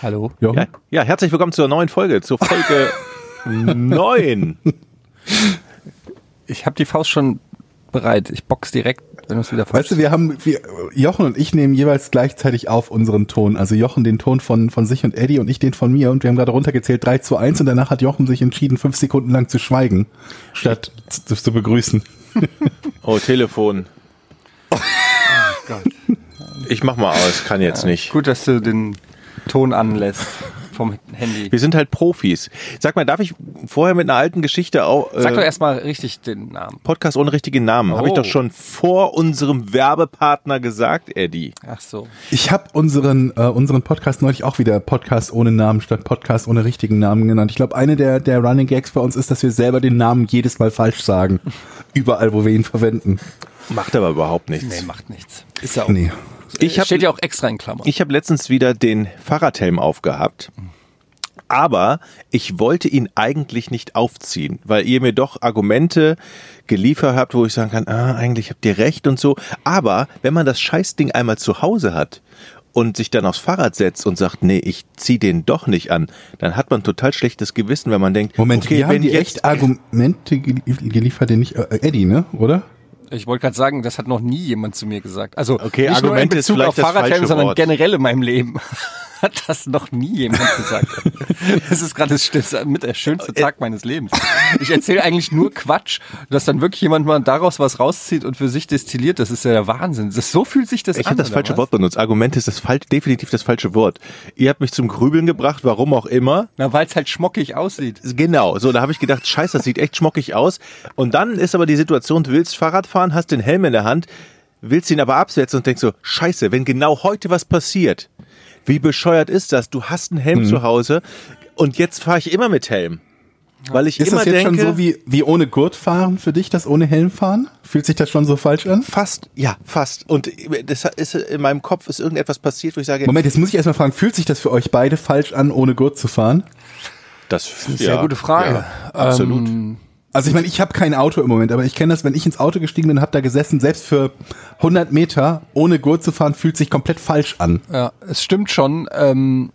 Hallo. Jochen? Ja, ja, herzlich willkommen zur neuen Folge, zur Folge 9. Ich habe die Faust schon bereit. Ich box direkt, wenn du es wieder Weißt du, wir haben, wir, Jochen und ich nehmen jeweils gleichzeitig auf unseren Ton. Also Jochen den Ton von, von sich und Eddie und ich den von mir. Und wir haben gerade runtergezählt 3 zu 1 und danach hat Jochen sich entschieden, fünf Sekunden lang zu schweigen, statt zu, zu begrüßen. Oh, Telefon. Gott. Ich mach mal aus, kann jetzt nicht. Gut, dass du den Ton anlässt vom Handy. Wir sind halt Profis. Sag mal, darf ich vorher mit einer alten Geschichte auch. Sag doch Äh, erstmal richtig den Namen. Podcast ohne richtigen Namen. Habe ich Oh. doch schon vor unserem Werbepartner gesagt, Eddie. Ach so. Ich habe unseren, äh, unseren Podcast neulich auch wieder Podcast ohne Namen statt Podcast ohne richtigen Namen genannt. Ich glaube, eine der, der Running Gags bei uns ist, dass wir selber den Namen jedes Mal falsch sagen. Überall, wo wir ihn verwenden. Macht aber überhaupt nichts. Nee, macht nichts. Ist ja auch. Nee. Ich hab- Steht ja auch extra in Klammern. Ich habe letztens wieder den Fahrradhelm aufgehabt. Aber ich wollte ihn eigentlich nicht aufziehen, weil ihr mir doch Argumente geliefert habt, wo ich sagen kann, ah, eigentlich habt ihr recht und so. Aber wenn man das Scheißding einmal zu Hause hat und sich dann aufs Fahrrad setzt und sagt, nee, ich zieh den doch nicht an, dann hat man total schlechtes Gewissen, wenn man denkt, Moment, okay, wir haben wenn die jetzt echt Argumente gel- geliefert, den nicht, äh, Eddie, ne, oder? Ich wollte gerade sagen, das hat noch nie jemand zu mir gesagt. Also Okay, nicht Argument nur in Bezug auf falsche sondern generell in meinem Leben hat das noch nie jemand gesagt. Das ist gerade mit der schönste Tag meines Lebens. Ich erzähle eigentlich nur Quatsch, dass dann wirklich jemand mal daraus was rauszieht und für sich destilliert. Das ist ja der Wahnsinn. Das, so fühlt sich das Ich an. habe das falsche was? Wort benutzt. Argument ist das falsch, definitiv das falsche Wort. Ihr habt mich zum Grübeln gebracht, warum auch immer. Na, weil es halt schmockig aussieht. Genau, so da habe ich gedacht, scheiße, das sieht echt schmockig aus. Und dann ist aber die Situation, du willst Fahrrad fahren, hast den Helm in der Hand, willst ihn aber absetzen und denkst so, scheiße, wenn genau heute was passiert, wie bescheuert ist das? Du hast einen Mhm. Helm zu Hause und jetzt fahre ich immer mit Helm. Weil ich Ist immer das jetzt denke, schon so wie, wie ohne Gurt fahren für dich, das ohne Helm fahren? Fühlt sich das schon so falsch an? fast, ja, fast. Und das ist in meinem Kopf ist irgendetwas passiert, wo ich sage, Moment, jetzt muss ich erstmal fragen, fühlt sich das für euch beide falsch an, ohne Gurt zu fahren? das ist eine sehr gute Frage. absolut. Ähm, Also ich meine, ich habe kein Auto im Moment, aber ich kenne das, wenn ich ins Auto gestiegen bin und habe da gesessen, selbst für 100 Meter ohne Gurt zu fahren, fühlt sich komplett falsch an. Ja, es stimmt schon. Ähm,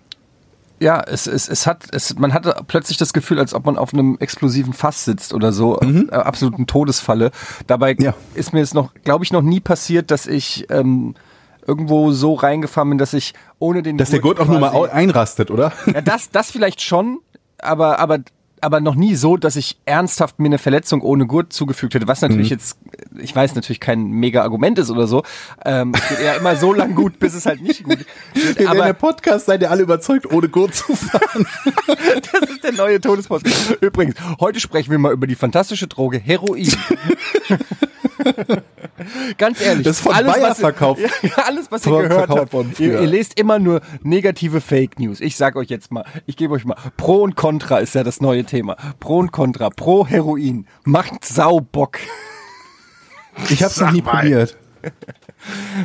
ja, es, es, es hat, es, man hatte plötzlich das Gefühl, als ob man auf einem explosiven Fass sitzt oder so, mhm. äh, absoluten Todesfalle. Dabei Ja. ist mir es noch, glaube ich, noch nie passiert, dass ich ähm, irgendwo so reingefahren bin, dass ich ohne den Dass der Gurt auch nur mal einrastet, oder? Ja, das, das vielleicht schon, aber, aber, aber noch nie so, dass ich ernsthaft mir eine Verletzung ohne Gurt zugefügt hätte. Was natürlich Mhm. jetzt, ich weiß, natürlich kein mega Argument ist oder so. Ähm, es geht eher immer so lang gut, bis es halt nicht gut wird. Wir werden der Aber Podcast, seid ihr alle überzeugt, ohne Gurt zu fahren. das ist der neue Todespodcast. Übrigens, heute sprechen wir mal über die fantastische Droge Heroin. Ganz ehrlich, Das ist von alles, Bayer was, verkauft. Ja, alles, was ihr gehört habt, ihr, ihr lest immer nur negative Fake News. Ich sag euch jetzt mal, ich gebe euch mal, Pro und Contra ist ja das neue Thema. Pro und Contra, Pro Heroin, macht Saubock. Ich habe es noch Sag nie mal. probiert.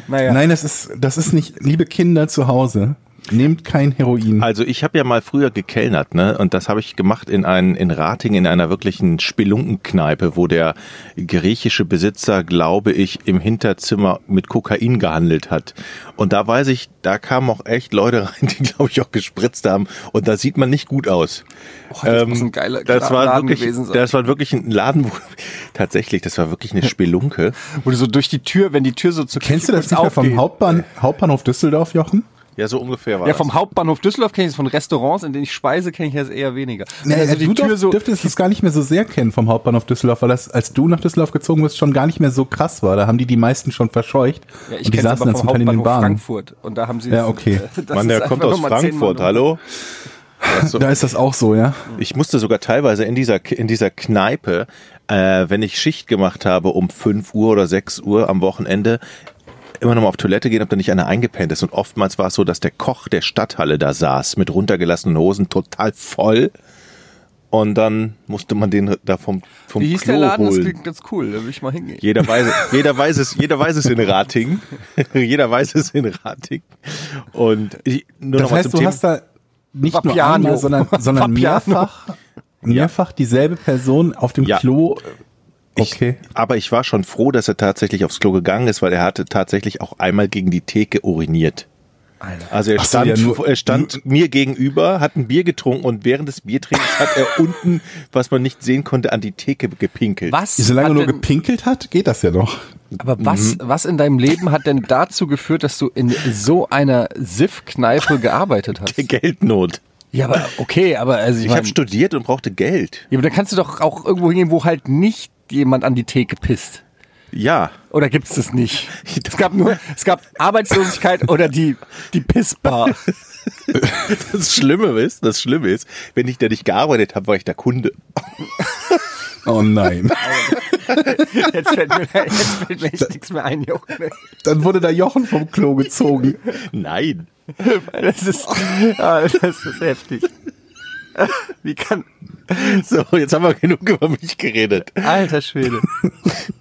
Naja, Nein, das ist, das ist nicht, liebe Kinder zu Hause, nehmt kein Heroin. Also ich habe ja mal früher gekellnert, ne? Und das habe ich gemacht in ein, in Rating in einer wirklichen Spelunkenkneipe, wo der griechische Besitzer, glaube ich, im Hinterzimmer mit Kokain gehandelt hat. Und da weiß ich, da kamen auch echt Leute rein, die, glaube ich, auch gespritzt haben. Und da sieht man nicht gut aus. oh, das muss ein geiler das war Laden wirklich, gewesen sein. das war wirklich ein Laden, wo tatsächlich, das war wirklich eine Spelunke. Wo du so durch die Tür, wenn die Tür so zu Kennst du das nicht vom. Hauptbahn, Hauptbahnhof Düsseldorf, Jochen? Ja, so ungefähr war Ja, das. vom Hauptbahnhof Düsseldorf kenne ich es, von Restaurants, in denen ich speise, kenne ich das eher weniger. Nee, also du dürf, dürftest es gar nicht mehr so sehr kennen vom Hauptbahnhof Düsseldorf, weil das, als du nach Düsseldorf gezogen bist, schon gar nicht mehr so krass war. Da haben die die meisten schon verscheucht. Ja, ich und die saßen dann zum Teil in den Bahnen. Frankfurt. Und da haben sie Ja, okay. das Mann, der kommt aus Frankfurt, hallo? Da ist das auch so, ja. Ich musste sogar teilweise in dieser, in dieser Kneipe, äh, wenn ich Schicht gemacht habe um 5 Uhr oder 6 Uhr am Wochenende, immer noch mal auf Toilette gehen, ob da nicht einer eingepennt ist. Und oftmals war es so, dass der Koch der Stadthalle da saß, mit runtergelassenen Hosen, total voll. Und dann musste man den da vom, vom Wie hieß Klo der Laden? Das holen. klingt ganz cool. Da will ich mal hingehen. Jeder weiß, jeder weiß es, jeder weiß es in Rating. jeder weiß es in Rating. Und ich, nur Das noch mal heißt, zum du Thema. hast da nicht nur Vapiano. einmal, sondern, sondern mehrfach, mehrfach dieselbe Person auf dem Ja. Klo. Ich, Okay. aber ich war schon froh, dass er tatsächlich aufs Klo gegangen ist, weil er hatte tatsächlich auch einmal gegen die Theke uriniert. Also er Ach so, stand, ja, nur- er stand mir gegenüber, hat ein Bier getrunken und während des Biertrinkens hat er unten, was man nicht sehen konnte, an die Theke gepinkelt. Was? Solange er nur denn- gepinkelt hat, geht das ja noch. Aber was, was in deinem Leben hat denn dazu geführt, dass du in so einer Siff-Kneipe gearbeitet hast? Der Geldnot. Ja, aber okay, aber also ich, Ich mein, habe studiert und brauchte Geld. ja, aber da kannst du doch auch irgendwo hingehen, wo halt nicht jemand an die Theke pisst. Ja. Oder gibt's das nicht? Es gab nur, es gab Arbeitslosigkeit oder die, die Pissbar. Das Schlimme ist, das Schlimme ist, wenn ich da nicht gearbeitet habe, war ich der Kunde. Oh nein. Jetzt fällt mir, jetzt fällt mir echt nichts mehr ein, Jochen. Dann wurde da Jochen vom Klo gezogen. Nein. Das ist, ah, das ist heftig. Wie kann, So, jetzt haben wir genug über mich geredet. alter Schwede.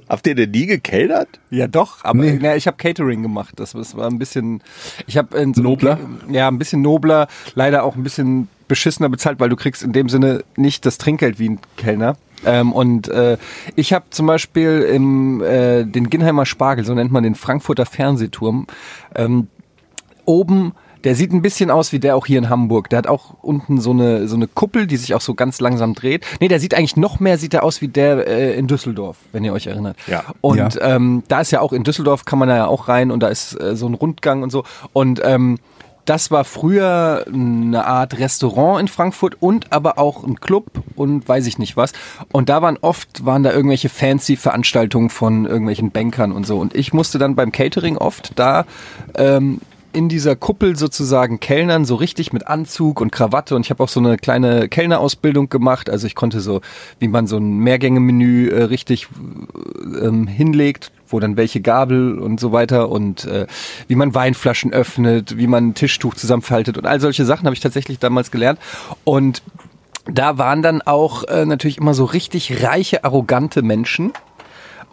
Habt ihr denn nie gekellnert? Ja, doch, aber Nee. na, ich habe Catering gemacht. Das, das war ein bisschen, ich habe so Nobler? Ja, ein bisschen nobler, leider auch ein bisschen beschissener bezahlt, weil du kriegst in dem Sinne nicht das Trinkgeld wie ein Kellner. Ähm, und äh, ich habe zum Beispiel im äh, den Ginheimer Spargel, so nennt man den Frankfurter Fernsehturm, ähm, oben, der sieht ein bisschen aus wie der auch hier in Hamburg. Der hat auch unten so eine, so eine Kuppel, die sich auch so ganz langsam dreht. Nee, der sieht eigentlich noch mehr, sieht er aus wie der äh, in Düsseldorf, wenn ihr euch erinnert. Ja. Und Ja. ähm, da ist ja auch in Düsseldorf, kann man da ja auch rein und da ist äh, so ein Rundgang und so. Und ähm, das war früher eine Art Restaurant in Frankfurt und aber auch ein Club und weiß ich nicht was. Und da waren oft, waren da irgendwelche fancy Veranstaltungen von irgendwelchen Bankern und so. Und ich musste dann beim Catering oft da ähm, in dieser Kuppel sozusagen Kellnern, so richtig mit Anzug und Krawatte. Und ich habe auch so eine kleine Kellnerausbildung gemacht. Also ich konnte so, wie man so ein Mehrgänge-Menü äh, richtig ähm, hinlegt, wo dann welche Gabel und so weiter und äh, wie man Weinflaschen öffnet, wie man ein Tischtuch zusammenfaltet und all solche Sachen habe ich tatsächlich damals gelernt. Und da waren dann auch äh, natürlich immer so richtig reiche, arrogante Menschen.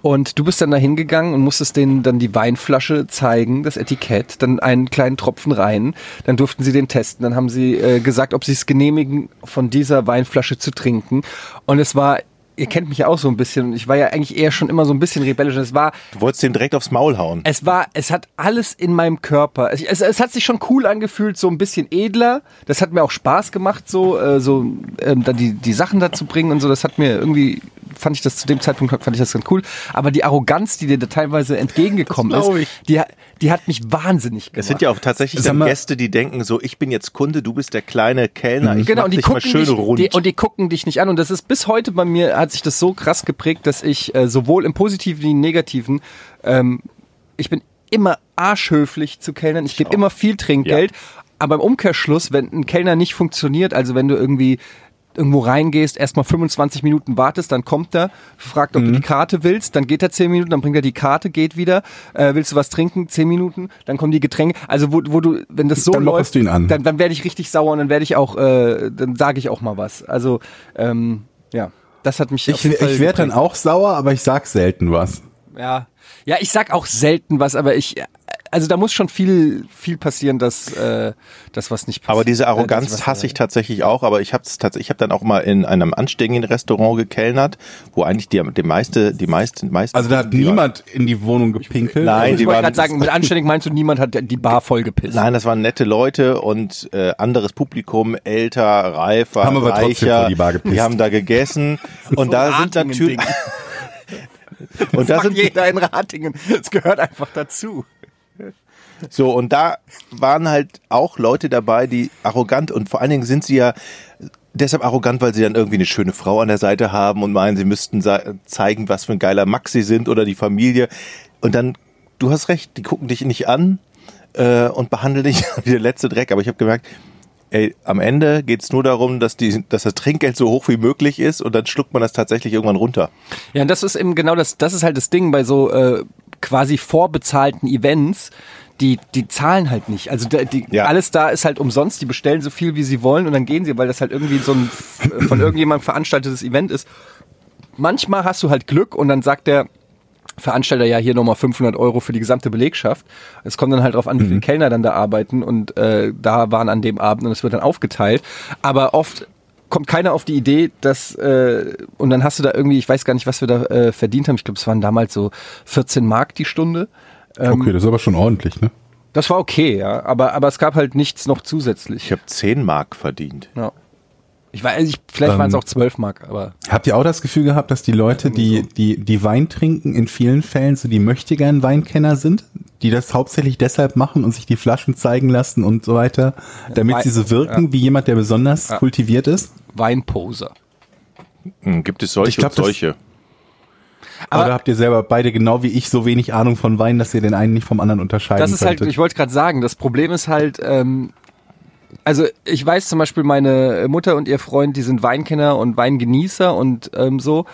Und du bist dann da hingegangen und musstest denen dann die Weinflasche zeigen, das Etikett, dann einen kleinen Tropfen rein. Dann durften sie den testen. Dann haben sie äh, gesagt, ob sie es genehmigen, von dieser Weinflasche zu trinken. Und es war, ihr kennt mich ja auch so ein bisschen. Und ich war ja eigentlich eher schon immer so ein bisschen rebellisch. Es war, Du wolltest dem direkt aufs Maul hauen. es war, es hat alles in meinem Körper. Es, es, es hat sich schon cool angefühlt, so ein bisschen edler. Das hat mir auch Spaß gemacht, so, äh, so ähm, dann die, die Sachen dazu bringen und so. Das hat mir irgendwie, fand ich das zu dem Zeitpunkt, fand ich das ganz cool. Aber die Arroganz, die dir da teilweise entgegengekommen ist, die, die hat mich wahnsinnig gemacht. Es sind ja auch tatsächlich dann mal- Gäste, die denken so, ich bin jetzt Kunde, du bist der kleine Kellner, ich genau, mach und die dich mal gucken schön dich, rund. Die, und die gucken dich nicht an. Und das ist bis heute bei mir, hat sich das so krass geprägt, dass ich äh, sowohl im Positiven wie im Negativen, ähm, ich bin immer arschhöflich zu Kellnern. Ich gebe immer viel Trinkgeld. Aber im Umkehrschluss, wenn ein Kellner nicht funktioniert, also wenn du irgendwie irgendwo reingehst, erstmal 25 Minuten wartest, dann kommt er, fragt, ob du die Karte willst, dann geht er 10 Minuten, dann bringt er die Karte, geht wieder, äh, willst du was trinken, 10 Minuten, dann kommen die Getränke. Also wo, wo du, wenn das so Dann läuft, dann, dann werde ich richtig sauer und dann werde ich auch, äh, dann sage ich auch mal was. Also ähm, ja, das hat mich Ich, ich werde dann auch sauer, aber ich sag selten was. Ja. Ja, ich sag auch selten was, aber ich, also da muss schon viel, viel passieren, dass äh, das was nicht passiert. Aber diese Äh, Arroganz was- hasse ich tatsächlich auch, aber ich habe tatsächlich, ich habe dann auch mal in einem anständigen Restaurant gekellnert, wo eigentlich die, die meiste, die meisten, meisten. Also da hat niemand in die Wohnung gepinkelt. Nein, Ich die wollte gerade sagen, mit anständig meinst du, niemand hat die Bar voll gepisst. nein, das waren nette Leute und äh, anderes Publikum, älter, reifer, Haben aber reicher. vor die Bar gepisst. Die haben da gegessen und So da sind natürlich und da Das macht sind jeder in Ratingen. Es gehört einfach dazu. So, und da waren halt auch Leute dabei, die arrogant und vor allen Dingen sind sie ja deshalb arrogant, weil sie dann irgendwie eine schöne Frau an der Seite haben und meinen, sie müssten zeigen, was für ein geiler Max sie sind oder die Familie. Und dann, du hast recht, die gucken dich nicht an äh, und behandeln dich wie der letzte Dreck. Aber ich habe gemerkt, ey, am Ende geht's nur darum, dass, die, dass das Trinkgeld so hoch wie möglich ist und dann schluckt man das tatsächlich irgendwann runter. Ja, und das ist eben genau das, das ist halt das Ding bei so äh, quasi vorbezahlten Events. Die, die zahlen halt nicht. Also die, Ja. alles da ist halt umsonst. Die bestellen so viel, wie sie wollen und dann gehen sie, weil das halt irgendwie so ein f- von irgendjemandem veranstaltetes Event ist. Manchmal hast du halt Glück und dann sagt der Veranstalter ja hier nochmal 500 Euro für die gesamte Belegschaft. Es kommt dann halt drauf an, wie viele Kellner dann da arbeiten und äh, da waren an dem Abend und es wird dann aufgeteilt. Aber oft kommt keiner auf die Idee, dass äh, und dann hast du da irgendwie, ich weiß gar nicht, was wir da äh, verdient haben. Ich glaube, es waren damals so 14 Mark die Stunde. Ähm, Okay, das ist aber schon ordentlich, ne? Das war okay, ja. Aber, aber es gab halt nichts noch zusätzlich. Ich habe 10 Mark verdient. Ja. Ich weiß, ich, vielleicht waren es Ähm, auch 12 Mark, aber Habt ihr auch das Gefühl gehabt, dass die Leute, die, die, die Wein trinken, in vielen Fällen so die möchtegern Weinkenner sind? Die das hauptsächlich deshalb machen und sich die Flaschen zeigen lassen und so weiter, damit Wein- sie so wirken wie jemand, der besonders kultiviert ist? Weinposer. Hm, gibt es solche Ich glaub, und das- solche? Aber- Oder habt ihr selber beide genau wie ich so wenig Ahnung von Wein, dass ihr den einen nicht vom anderen unterscheiden Das ist halt, könntet? ich wollte gerade sagen, das Problem ist halt, ähm, also ich weiß zum Beispiel, meine Mutter und ihr Freund, die sind Weinkenner und Weingenießer und ähm, so.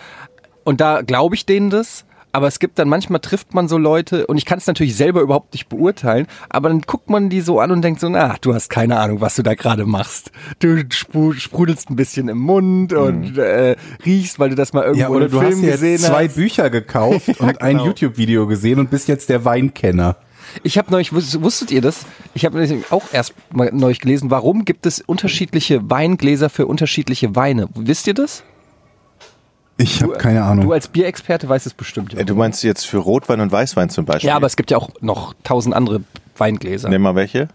Und da glaube ich denen das. Aber es gibt dann manchmal trifft man so Leute und ich kann es natürlich selber überhaupt nicht beurteilen, aber dann guckt man die so an und denkt so, na, du hast keine Ahnung, was du da gerade machst. Du spru- sprudelst ein bisschen im Mund und äh, riechst, weil du das mal irgendwo ja, oder im du Film hast gesehen jetzt zwei hast. Bücher gekauft und ein genau. YouTube-Video gesehen und bist jetzt der Weinkenner. Ich habe neulich, wuss- wusstet ihr das? Ich habe auch erst mal neulich gelesen, warum gibt es unterschiedliche Weingläser für unterschiedliche Weine? Wisst ihr das? Ich habe keine Ahnung. Du als Bierexperte weißt es bestimmt. Äh, Du meinst jetzt für Rotwein und Weißwein zum Beispiel? Ja, aber es gibt ja auch noch tausend andere Weingläser. Nimm mal welche.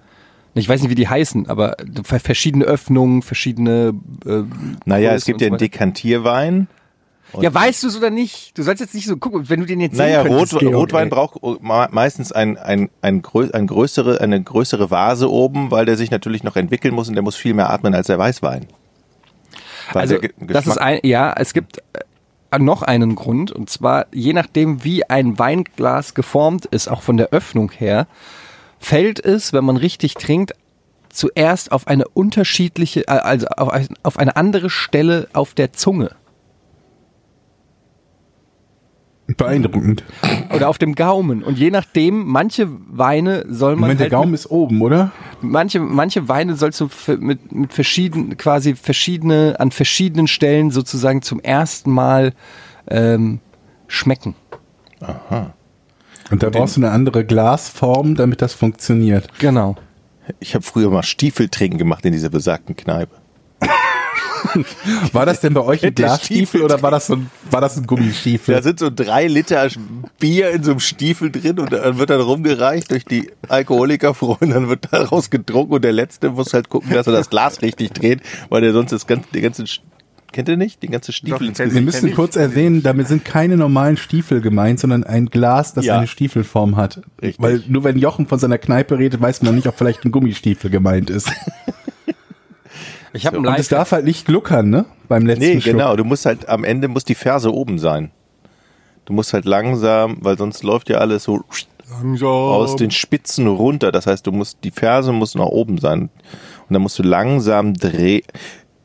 Ich weiß nicht, wie die heißen, aber ver- verschiedene Öffnungen, verschiedene. Äh, Naja, Größen es gibt ja so einen. Dekantierwein. Ja, weißt du es oder nicht? Du sollst jetzt nicht so gucken, wenn du den jetzt Naja, sehen könntest, Rot, Georg, Rotwein ey. braucht me- meistens ein, ein, ein, grö ein größere, eine größere Vase oben, weil der sich natürlich noch entwickeln muss und der muss viel mehr atmen als der Weißwein. Weil Also, das ist ein, ja, es gibt äh, noch einen Grund, und zwar, je nachdem, wie ein Weinglas geformt ist, auch von der Öffnung her, fällt es, wenn man richtig trinkt, zuerst auf eine unterschiedliche, äh, also auf, ein- auf eine andere Stelle auf der Zunge Beeindruckend. oder auf dem Gaumen. Und je nachdem, manche Weine soll man Moment, der halt Gaumen mit, ist oben, oder? manche, manche Weine sollst du mit, mit verschiedenen, quasi verschiedene, an verschiedenen Stellen sozusagen zum ersten Mal ähm, schmecken. Und da brauchst du eine andere Glasform, damit das funktioniert. Genau. Ich habe früher mal Stiefeltrinken gemacht in dieser besagten Kneipe. War das denn bei euch ein Der Glasstiefel Stiefel oder war das, so ein, war das ein Gummistiefel? Da sind so drei Liter Bier in so einem Stiefel drin und dann wird dann rumgereicht durch die Alkoholikerfreunde, dann wird daraus getrunken und der Letzte muss halt gucken, dass er das Glas richtig dreht, weil der sonst das ganze, der ganze, Sch- kennt ihr nicht? Den ganzen Stiefel ins Wir müssen kurz erwähnen, damit sind keine normalen Stiefel gemeint, sondern ein Glas, das Ja. eine Stiefelform hat. Richtig. Weil nur wenn Jochen von seiner Kneipe redet, weiß man nicht, ob vielleicht ein Gummistiefel gemeint ist. Ich habe Und es darf halt nicht gluckern, ne? Beim letzten Nee, Schluck. genau, du musst halt, am Ende muss die Ferse oben sein. Du musst halt langsam, weil sonst läuft ja alles so aus den Spitzen runter. Das heißt, du musst, die Ferse muss nach oben sein. Und dann musst du langsam drehen.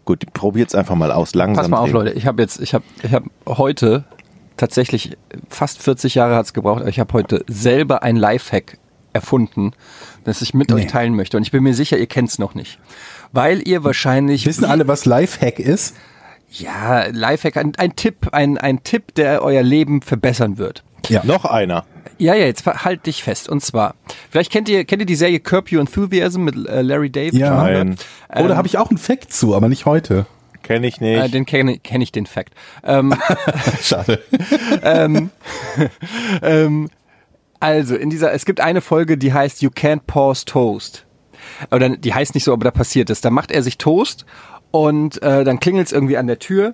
Gut, probiert's einfach mal aus. Langsam Pass mal auf, drehen. Leute. Ich habe jetzt, ich habe, ich habe heute tatsächlich fast 40 Jahre hat's gebraucht. aber Ich habe heute selber ein Lifehack erfunden, das ich mit euch teilen möchte. Und ich bin mir sicher, ihr kennt's noch nicht, weil ihr wahrscheinlich Wissen alle, was Lifehack ist? ja Lifehack, ein, ein Tipp, ein ein Tipp, der euer Leben verbessern wird. Ja. Noch einer. Ja, ja, jetzt halt dich fest. Und zwar, vielleicht kennt ihr, kennt ihr die Serie Curb Your Enthusiasm mit äh, Larry David? Ja. Nein. Oh, da habe ich auch einen Fact zu, aber nicht heute. Kenne ich nicht. Äh, den kenne kenn ich den Fact. Ähm, Schade. ähm, also, in dieser, es gibt eine Folge, die heißt You Can't Pause Toast. Oder die heißt nicht so, aber da passiert es. Da macht er sich Toast und äh, dann klingelt es irgendwie an der Tür.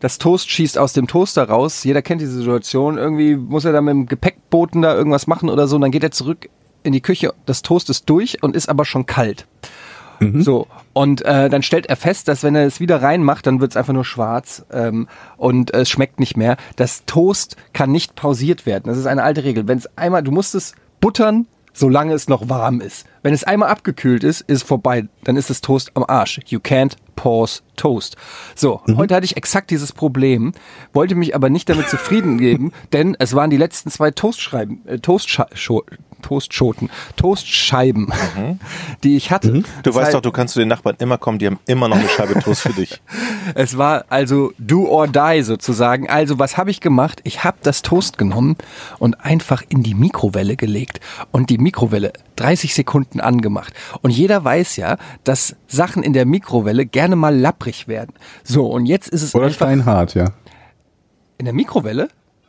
Das Toast schießt aus dem Toaster raus. Jeder kennt diese Situation. Irgendwie muss er da mit dem Gepäckboten da irgendwas machen oder so. Und dann geht er zurück in die Küche. Das Toast ist durch und ist aber schon kalt. So, und äh, dann stellt er fest, dass wenn er es wieder reinmacht, dann wird es einfach nur schwarz ähm, und es schmeckt nicht mehr. Das Toast kann nicht pausiert werden. Das ist eine alte Regel. Wenn es einmal, du musst es buttern, solange es noch warm ist. Wenn es einmal abgekühlt ist, ist es vorbei. Dann ist das Toast am Arsch. You can't pause toast. So, heute hatte ich exakt dieses Problem, wollte mich aber nicht damit zufrieden geben, denn es waren die letzten zwei Toastschreiben, äh, Toastscha Scho- Toastschoten, Toastscheiben, die ich hatte. du Das weißt doch, du kannst zu den Nachbarn immer kommen, die haben immer noch eine Scheibe Toast für dich. Es war also do or die sozusagen. Also was habe ich gemacht? Ich habe das Toast genommen und einfach in die Mikrowelle gelegt und die Mikrowelle 30 Sekunden angemacht. Und jeder weiß ja, dass Sachen in der Mikrowelle gerne mal lapprig werden. So, und jetzt ist es Oder einfach steinhart, ja. in der Mikrowelle.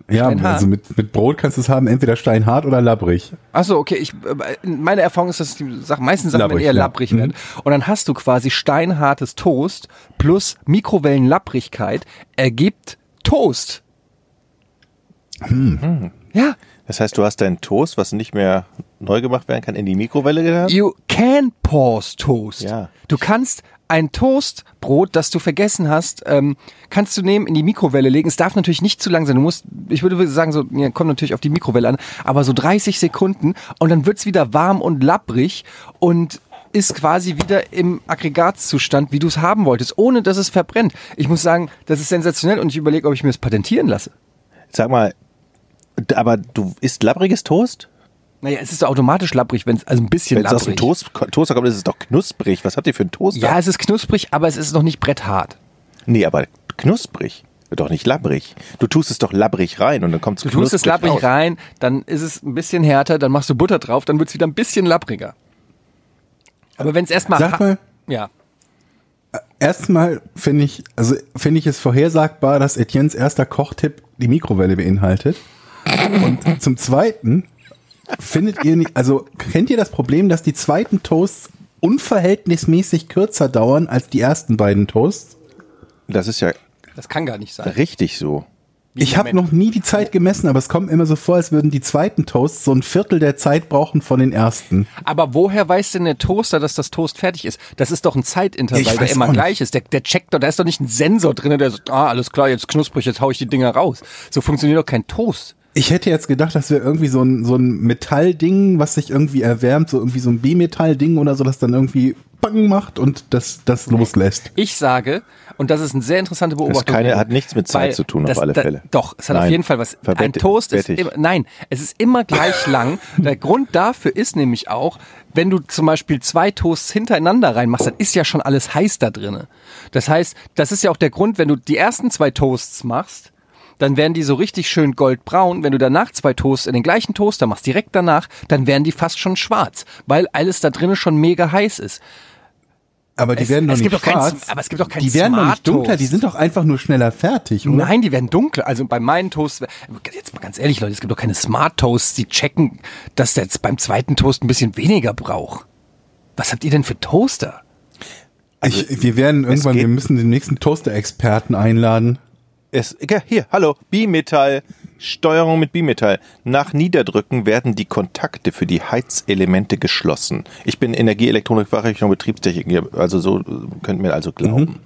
Ja, Steinhart? also mit, mit Brot kannst du es haben, entweder steinhart oder labbrig. Achso, okay. Ich, äh, meine Erfahrung ist, dass die Sachen, meisten Sachen Labbrig, eher ja. labbrig Mhm. werden. Und dann hast du quasi steinhartes Toast plus Mikrowellenlapprigkeit ergibt Toast. Hm. Ja, Das heißt, du hast deinen Toast, was nicht mehr neu gemacht werden kann, in die Mikrowelle getan? you can pause Toast. Ja. Du kannst ein Toastbrot, das du vergessen hast, ähm, kannst du nehmen, in die Mikrowelle legen. Es darf natürlich nicht zu lang sein. Du musst, ich würde sagen, so, ja, kommt natürlich auf die Mikrowelle an, aber so 30 Sekunden und dann wird's wieder warm und labbrig und ist quasi wieder im Aggregatzustand, wie du es haben wolltest, ohne dass es verbrennt. Ich muss sagen, das ist sensationell und ich überlege, ob ich mir das patentieren lasse. Sag mal, aber du isst labbriges Toast? Naja, es ist so automatisch labbrig, wenn es also ein bisschen Wenn es aus dem. Toast, Toaster kommt, ist es doch knusprig. Was habt ihr für einen Toaster? Ja, es ist knusprig, aber es ist noch nicht bretthart. Nee, aber knusprig. Doch nicht labbrig. Du tust es doch labbrig rein und dann kommt es Du tust es labbrig raus. rein, dann ist es ein bisschen härter, dann machst du Butter drauf, dann wird es wieder ein bisschen labbriger. Aber wenn es erstmal. Sag mal, Ja. erstmal finde ich, also finde ich es vorhersagbar, dass Etiennes erster Kochtipp die Mikrowelle beinhaltet. Und zum zweiten findet ihr nicht, also kennt ihr das Problem, dass die zweiten Toasts unverhältnismäßig kürzer dauern als die ersten beiden Toasts? Das ist ja Das kann gar nicht sein. richtig so. Wie Ich habe noch nie die Zeit gemessen, aber es kommt immer so vor, als würden die zweiten Toasts so ein Viertel der Zeit brauchen von den ersten. Aber woher weiß denn der Toaster, dass das Toast fertig ist? Das ist doch ein Zeitintervall, der immer gleich ist. Der, der checkt doch, da ist doch nicht ein Sensor drin, der sagt, ah, alles klar, jetzt knusprig, jetzt hau ich die Dinger raus. So funktioniert doch kein Toast. Ich hätte jetzt gedacht, das wäre irgendwie so ein, so ein Metallding, was sich irgendwie erwärmt, so irgendwie so ein B-Metall-Ding oder so, das dann irgendwie Bang macht und das, das loslässt. Ich sage, und das ist eine sehr interessante Beobachtung. keine- hat nichts mit Zeit zu tun, auf das, alle da, Fälle. Doch, es hat auf Nein. jeden Fall was. Ein Verwette- Toast ist immer, nein, es ist immer gleich lang. Der Grund dafür ist nämlich auch, wenn du zum Beispiel zwei Toasts hintereinander reinmachst, dann ist ja schon alles heiß da drinne. Das heißt, das ist ja auch der Grund, wenn du die ersten zwei Toasts machst, dann werden die so richtig schön goldbraun. Wenn du danach zwei Toasts in den gleichen Toaster machst, direkt danach, dann werden die fast schon schwarz, weil alles da drinnen schon mega heiß ist. Aber die Es- werden doch es nicht gibt doch kein schwarz. Sm- aber es gibt doch kein Die werden doch nicht Smart dunkler, Toast. die sind doch einfach nur schneller fertig, oder? Nein, die werden dunkler. Also bei meinen Toasts, jetzt mal ganz ehrlich, Leute, es gibt doch keine Smart Toasts, die checken, dass der jetzt beim zweiten Toast ein bisschen weniger braucht. Was habt ihr denn für Toaster? Ich, wir werden irgendwann, wir müssen den nächsten Toaster-Experten einladen. Es, hier, hallo, Bimetall, Steuerung mit Bimetall. Nach Niederdrücken werden die Kontakte für die Heizelemente geschlossen. Ich bin Energieelektronik, Fachrichtung Betriebstechnik, also so äh, könnt mir also glauben.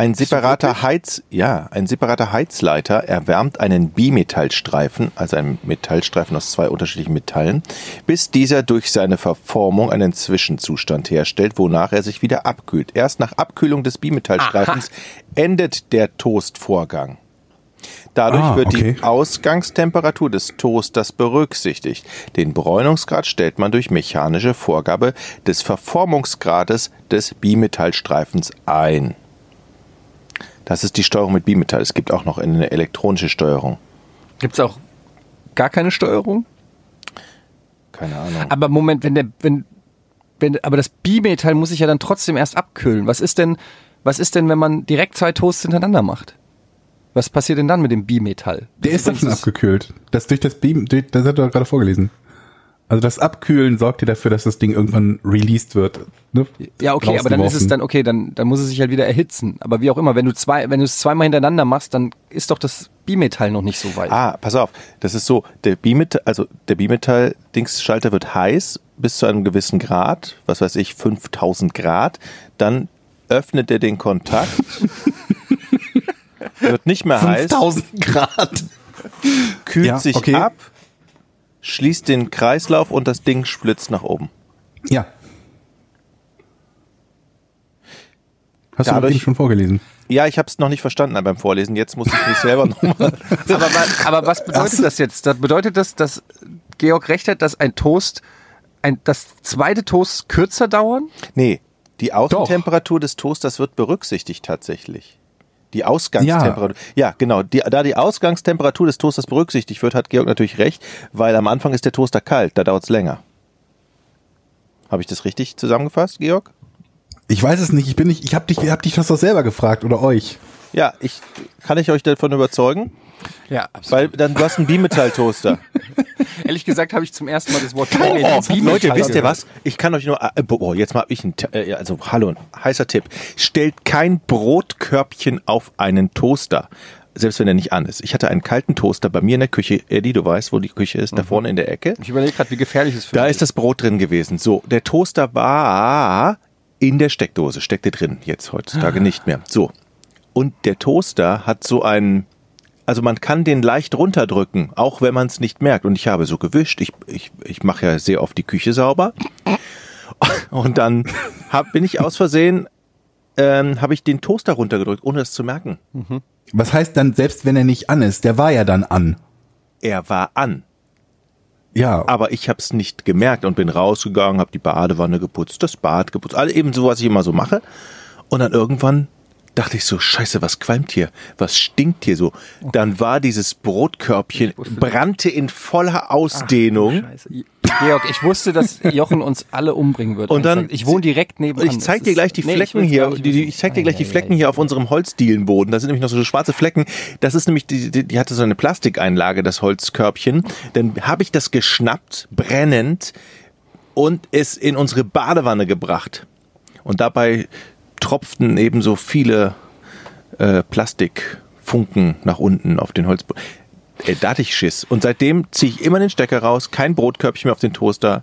Ein separater Heiz, ja, ein separater Heizleiter erwärmt einen Bimetallstreifen, also einen Metallstreifen aus zwei unterschiedlichen Metallen, bis dieser durch seine Verformung einen Zwischenzustand herstellt, wonach er sich wieder abkühlt. Erst nach Abkühlung des Bimetallstreifens endet der Toastvorgang. Dadurch Ah, wird okay. die Ausgangstemperatur des Toasters berücksichtigt. Den Bräunungsgrad stellt man durch mechanische Vorgabe des Verformungsgrades des Bimetallstreifens ein. Das ist die Steuerung mit Bimetall. Es gibt auch noch eine elektronische Steuerung. Gibt es auch gar keine Steuerung? Keine Ahnung. Aber Moment, wenn der, wenn, wenn, aber das Bimetall muss sich ja dann trotzdem erst abkühlen. Was ist denn, was ist denn, wenn man direkt zwei Toasts hintereinander macht? Was passiert denn dann mit dem Bimetall? Der ist doch schon abgekühlt. Das durch das Beam, das hat er gerade vorgelesen. Also das Abkühlen sorgt ja dafür, dass das Ding irgendwann released wird. Ne? Ja, okay, aber dann ist es dann, okay, dann, dann muss es sich halt wieder erhitzen. Aber wie auch immer, wenn du zwei, wenn du es zweimal hintereinander machst, dann ist doch das Bimetall noch nicht so weit. Ah, pass auf. Das ist so, der Bimetall, also der Bimetall-Dingsschalter wird heiß bis zu einem gewissen Grad, was weiß ich, 5000 Grad. Dann öffnet er den Kontakt. wird nicht mehr heiß. 5000 Grad. kühlt Ja, sich okay. ab, schließt den Kreislauf und das Ding splitzt nach oben. Ja. Hast du Dadurch- das eben schon vorgelesen? Ja, ich habe es noch nicht verstanden beim Vorlesen. Jetzt muss ich mich selber nochmal. Aber, aber was bedeutet das jetzt? Das bedeutet das, dass Georg recht hat, dass ein Toast, ein, das zweite Toast kürzer dauern? Nee, die Außentemperatur des Toasters wird berücksichtigt tatsächlich. Die Ausgangstemperatur. Ja, genau. Die, da die Ausgangstemperatur des Toasters berücksichtigt wird, hat Georg natürlich recht, weil am Anfang ist der Toaster kalt, da dauert es länger. Habe ich das richtig zusammengefasst, Georg? Ich weiß es nicht. Ich bin nicht. Ich habe dich, hab dich das doch selber gefragt oder euch. Ja, ich kann ich euch davon überzeugen? Ja, absolut. Weil dann du hast einen Bimetall-Toaster. Ehrlich gesagt habe ich zum ersten Mal das Wort Oh, Bimetall Leute, wisst ihr was? Ich kann euch nur, äh, boah, jetzt mal ich ein, äh, also hallo, heißer Tipp. Stellt kein Brotkörbchen auf einen Toaster. Selbst wenn er nicht an ist. Ich hatte einen kalten Toaster bei mir in der Küche. Eddie, du weißt, wo die Küche ist, da vorne in der Ecke. Ich überlege gerade, wie gefährlich es für Da dich ist das Brot drin gewesen. So, der Toaster war in der Steckdose, steckte drin, jetzt heutzutage nicht mehr. So. Und der Toaster hat so einen, also man kann den leicht runterdrücken, auch wenn man es nicht merkt. Und ich habe so gewischt. Ich, ich, ich mache ja sehr oft die Küche sauber. Und dann hab, bin ich aus Versehen, ähm, habe ich den Toaster runtergedrückt, ohne es zu merken. Was heißt dann, selbst wenn er nicht an ist, der war ja dann an. Er war an. Ja, Aber ich habe es nicht gemerkt und bin rausgegangen, habe die Badewanne geputzt, das Bad geputzt, all eben so, was ich immer so mache. Und dann irgendwann dachte ich so, scheiße, was qualmt hier? Was stinkt hier so? Dann war dieses Brotkörbchen, brannte in voller Ausdehnung. Scheiße. Georg, ich wusste, dass Jochen uns alle umbringen wird. Und dann- ich wohne direkt nebenan. Ich zeig dir gleich die Nee, ich Flecken will's hier. Die, ich zeig dir gleich die Flecken hier auf unserem Holzdielenboden. Da sind nämlich noch so schwarze Flecken. Das ist nämlich, die, die, die hatte so eine Plastikeinlage, das Holzkörbchen. Dann habe ich das geschnappt, brennend, und es in unsere Badewanne gebracht. Und dabei tropften eben so viele äh, Plastikfunken nach unten auf den Holzboden. Äh, da hatte ich Schiss. Und seitdem ziehe ich immer den Stecker raus, kein Brotkörbchen mehr auf den Toaster.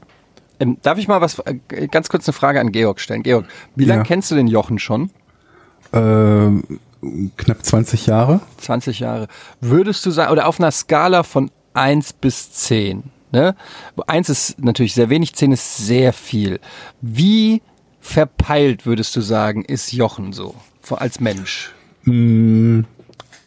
Ähm, darf ich mal was, äh, ganz kurz eine Frage an Georg stellen? Georg, wie lange Ja. kennst du den Jochen schon? äh, knapp 20 Jahre. 20 Jahre. Würdest du sagen, oder auf einer Skala von 1 bis 10, ne? Wo 1 ist natürlich sehr wenig, 10 ist sehr viel. Wie verpeilt würdest du sagen, ist Jochen so? Als Mensch. Ein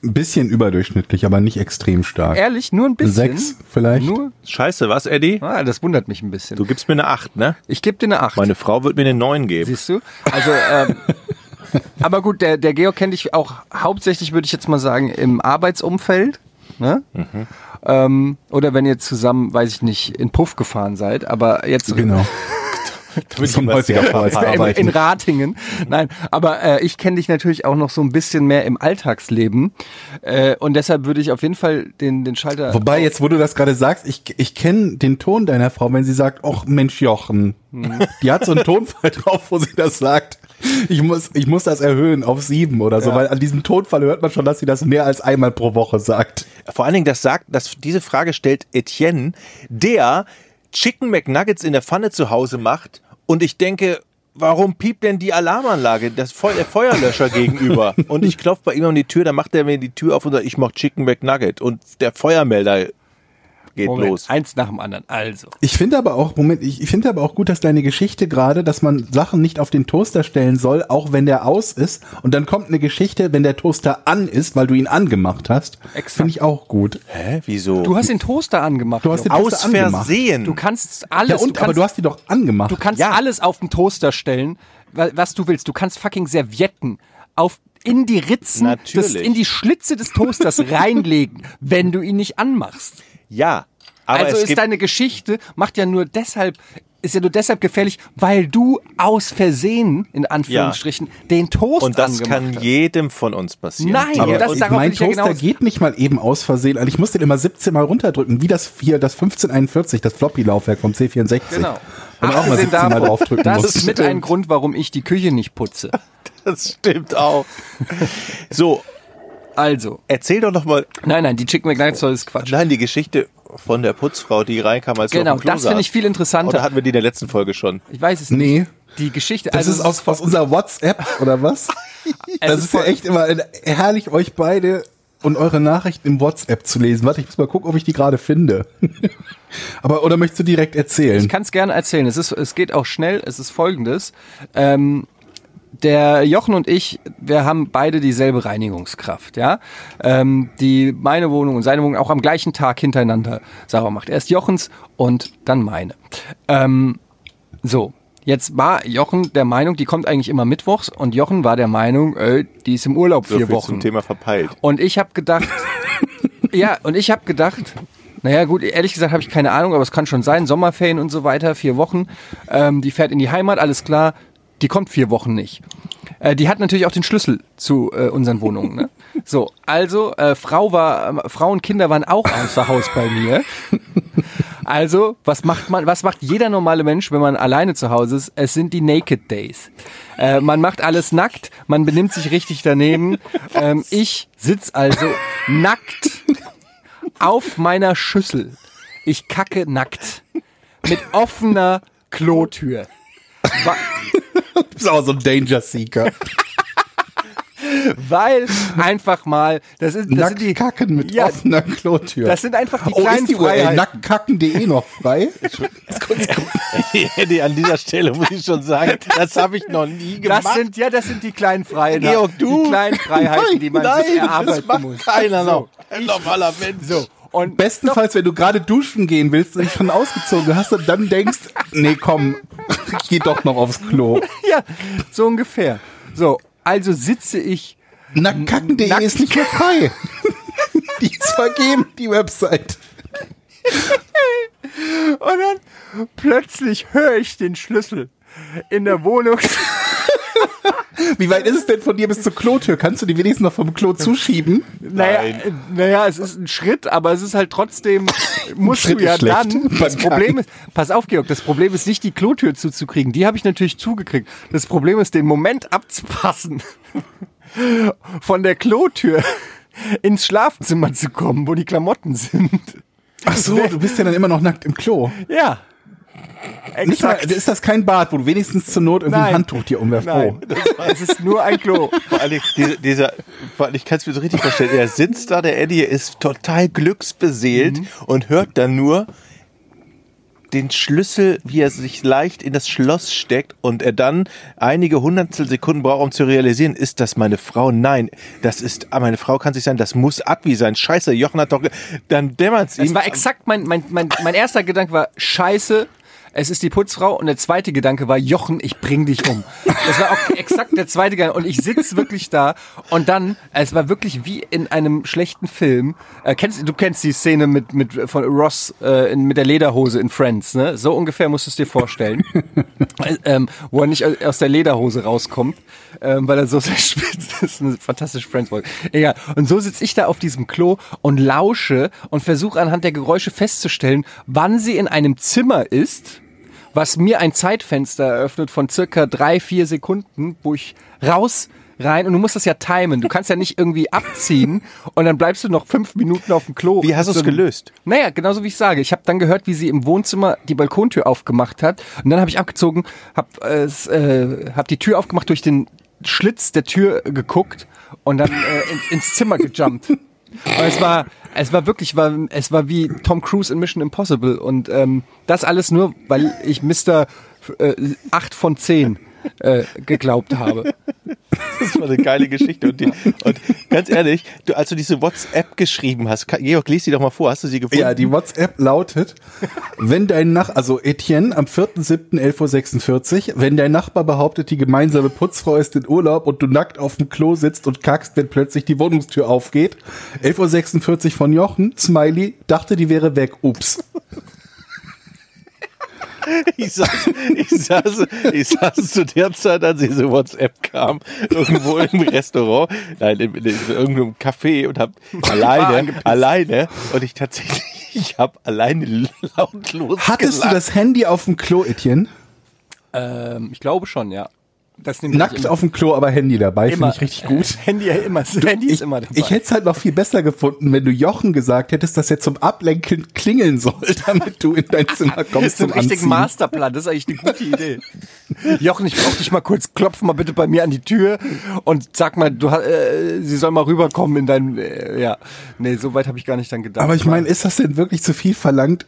bisschen überdurchschnittlich, aber nicht extrem stark. Ehrlich, nur ein bisschen. Sechs vielleicht. Nur? Scheiße, was, Eddie? Ah, das wundert mich ein bisschen. Du gibst mir eine 8, ne? ich gebe dir eine 8. Meine Frau wird mir eine 9 geben. Siehst du? Also, ähm, aber gut, der, der Georg kennt dich auch hauptsächlich, würde ich jetzt mal sagen, im Arbeitsumfeld. Ne? Ähm, oder wenn ihr zusammen, weiß ich nicht, in Puff gefahren seid, aber jetzt Genau. Kommt ich was häufiger verpeilt. in, in Ratingen. Nein, aber äh, ich kenne dich natürlich auch noch so ein bisschen mehr im Alltagsleben. Äh, und deshalb würde ich auf jeden Fall den, den Schalter. Wobei, jetzt wo du das gerade sagst, ich, ich kenne den Ton deiner Frau, wenn sie sagt, ach Mensch Jochen. Die hat so einen Tonfall drauf, wo sie das sagt. Ich muss, ich muss das erhöhen auf sieben oder so, Ja. weil an diesem Tonfall hört man schon, dass sie das mehr als einmal pro Woche sagt. Vor allen Dingen, das sagt, dass diese Frage stellt Etienne, der Chicken McNuggets in der Pfanne zu Hause macht. Und ich denke, warum piept denn die Alarmanlage, das Feu der Feuerlöscher gegenüber? Und ich klopfe bei ihm an die Tür, dann macht er mir die Tür auf und sagt, ich mach Chicken McNugget. Und der Feuermelder geht Moment, los. eins nach dem anderen. Also. Ich finde aber auch, Moment, ich, ich finde aber auch gut, dass deine Geschichte gerade, dass man Sachen nicht auf den Toaster stellen soll, auch wenn der aus ist. Und dann kommt eine Geschichte, wenn der Toaster an ist, weil du ihn angemacht hast. Exakt. Finde ich auch gut. Hä, wieso? Du hast den Toaster angemacht. Du hast den Jochen. Aus Toaster angemacht. Versehen. Du kannst alles. Ja, und, du kannst, aber du hast die doch angemacht. Du kannst Ja. alles auf den Toaster stellen, wa- was du willst. Du kannst fucking Servietten auf in die Ritzen, des, in die Schlitze des Toasters reinlegen, wenn du ihn nicht anmachst. Ja, aber also es ist gibt, deine Geschichte macht ja nur deshalb ist ja nur deshalb gefährlich, weil du aus Versehen in Anführungsstrichen den Toast und das kann hast. jedem von uns passieren. Nein, aber das- Und darauf mein ich ja Toaster hinaus. geht nicht mal eben aus Versehen. Also ich muss den immer 17 Mal runterdrücken, wie das hier, das 1541, das Floppy-Laufwerk vom C64. Genau. Man auch mal Abgesehen 17 Mal davon, draufdrücken das muss. ist mit ein Grund, warum ich die Küche nicht putze. das stimmt auch. So, Also, erzähl doch noch mal, nein, nein, die Chicken McNuggets soll ist Quatsch. nein, die Geschichte von der Putzfrau, die reinkam, als Genau, du auf dem Klo das finde ich viel interessanter. Oder hatten wir die in der letzten Folge schon? Ich weiß es Nee. nicht. Die Geschichte, Das also ist aus, aus unserer WhatsApp, oder was? es Das ist ja voll- echt immer herrlich, euch beide und eure Nachrichten im WhatsApp zu lesen. Warte, ich muss mal gucken, ob ich die gerade finde. Aber, oder möchtest du direkt erzählen? Ich kann es gerne erzählen. Es, ist, es geht auch schnell. Es ist folgendes. Ähm, der Jochen und ich, wir haben beide dieselbe Reinigungskraft, ja. Ähm, die meine Wohnung und seine Wohnung auch am gleichen Tag hintereinander sauber macht. Erst Jochens und dann meine. Ähm, so, jetzt war Jochen der Meinung, die kommt eigentlich immer mittwochs und Jochen war der Meinung, äh, die ist im Urlaub So vier viel Wochen. zum Thema verpeilt. Und ich habe gedacht, ja, und ich habe gedacht, naja gut, ehrlich gesagt habe ich keine Ahnung, aber es kann schon sein, Sommerferien und so weiter, vier Wochen. Ähm, die fährt in die Heimat, alles klar, die kommt vier Wochen nicht. Äh, die hat natürlich auch den Schlüssel zu äh, unseren Wohnungen. Ne? So, also äh, Frau war, äh, Frau und Kinder waren auch außer Haus bei mir. Also, was macht man, was macht jeder normale Mensch, wenn man alleine zu Hause ist? Es sind die Naked Days. Äh, man macht alles nackt, man benimmt sich richtig daneben. Ähm, ich sitz also nackt auf meiner Schüssel. Ich kacke nackt. Mit offener Klotür. Wa Du bist auch so ein Danger Seeker. weil einfach mal, das, ist, das sind die, Nacktkacken mit Ja, offener Klotür. das sind einfach die oh, kleinen ist die Freiheiten. nacktkacken.de noch frei? Eddie, an dieser Stelle muss ich schon sagen, das habe ich noch nie gemacht. Das sind, ja, das sind die kleinen Freiheiten. Georg, du? Die kleinen Freiheiten, die man nein, sich das erarbeiten macht muss. keiner noch. So, Ein normaler Mensch. so. Und Bestenfalls, wenn du gerade duschen gehen willst und dich schon ausgezogen hast und dann denkst, nee, komm, ich geh doch noch aufs Klo. ja, so ungefähr. So, also sitze ich Nacktkacken.de Nackt- ist nicht mehr frei. Die ist vergeben, die Website. und dann plötzlich höre ich den Schlüssel in der Wohnung. Wie weit ist es denn von dir bis zur Klotür? Kannst du die wenigstens noch vom Klo zuschieben? Naja, äh, naja, es ist ein Schritt, aber es ist halt trotzdem, musst du ja dann, das Problem ist, pass auf Georg, das Problem ist nicht die Klotür zuzukriegen, die habe ich natürlich zugekriegt. Das Problem ist, den Moment abzupassen, von der Klotür ins Schlafzimmer zu kommen, wo die Klamotten sind. Ach so, du bist ja dann immer noch nackt im Klo. Ja. Nicht mal, ist das kein Bad, wo du wenigstens zur Not irgendwie ein Nein. Handtuch dir umwerfst? Nein, Oh. es ist nur ein Klo. Vor allem, dieser, dieser, vor allem, ich kann es mir so richtig vorstellen, er sitzt da, der Eddie ist total glücksbeseelt und hört dann nur den Schlüssel, wie er sich leicht in das Schloss steckt und er dann einige Hundertstel Sekunden braucht, um zu realisieren, ist das meine Frau? Nein, das ist, ah, meine Frau kann sich sein, das muss Advi sein. Scheiße, Jochen hat doch, ge- dann dämmert's Das ihm. war exakt mein, mein, mein, mein erster Gedanke war, scheiße, es ist die Putzfrau und der zweite Gedanke war, Jochen, ich bring dich um. Das war auch exakt der zweite Gedanke und ich sitz wirklich da und dann, es war wirklich wie in einem schlechten Film. Äh, kennst, du kennst die Szene mit, mit von Ross äh, in, mit der Lederhose in Friends, ne? So ungefähr musst du es dir vorstellen. Äh, ähm, wo er nicht aus der Lederhose rauskommt, ähm, weil er so sehr spitz ist. Eine fantastische Friends-Folge. Egal. Und so sitze ich da auf diesem Klo und lausche und versuche anhand der Geräusche festzustellen, wann sie in einem Zimmer ist, was mir ein Zeitfenster eröffnet von circa drei, vier Sekunden, wo ich raus rein und du musst das ja timen. Du kannst ja nicht irgendwie abziehen und dann bleibst du noch fünf Minuten auf dem Klo. Wie hast du es So- gelöst? naja, genauso wie ich sage. Ich habe dann gehört, wie sie im Wohnzimmer die Balkontür aufgemacht hat. Und dann habe ich abgezogen, habe äh, äh, hab die Tür aufgemacht, durch den Schlitz der Tür geguckt und dann äh, in, ins Zimmer gejumpt. Und es war, es war wirklich, war, es war wie Tom Cruise in Mission Impossible. Und ähm, das alles nur, weil ich Mr. Äh, 8 von 10 äh, geglaubt habe. Das war eine geile Geschichte. Und, die, und ganz ehrlich, du, als du diese WhatsApp geschrieben hast, Georg, lies die doch mal vor. Hast du sie gefunden? Ja, die WhatsApp lautet, wenn dein Nach, also Etienne am 4.7.11.46 Uhr, wenn dein Nachbar behauptet, die gemeinsame Putzfrau ist in Urlaub und du nackt auf dem Klo sitzt und kackst, wenn plötzlich die Wohnungstür aufgeht. 11.46 Uhr von Jochen, Smiley, dachte, die wäre weg, ups. Ich saß, ich, saß, ich saß zu der Zeit, als diese WhatsApp kam, irgendwo im Restaurant, nein, in, in, in irgendeinem Café und hab alleine, alleine und ich tatsächlich, ich habe alleine lautlos Hattest du gelacht. das Handy auf dem Klo, Etienne? Ähm, ich glaube schon, ja. Das Nackt auf dem Klo, aber Handy dabei, finde ich richtig gut. Handy ja immer. Handy ist Ich, immer dabei. ich hätte es halt noch viel besser gefunden, wenn du Jochen gesagt hättest, dass er zum Ablenken klingeln soll, damit du in dein Zimmer Das kommst ist so ein Anziehen. Masterplan, das ist eigentlich eine gute Idee. Jochen, ich brauch dich mal kurz, klopf mal bitte bei mir an die Tür und sag mal, du, äh, sie soll mal rüberkommen in dein, äh, ja. Nee, so weit habe ich gar nicht dann gedacht. Aber ich meine, ist das denn wirklich zu viel verlangt,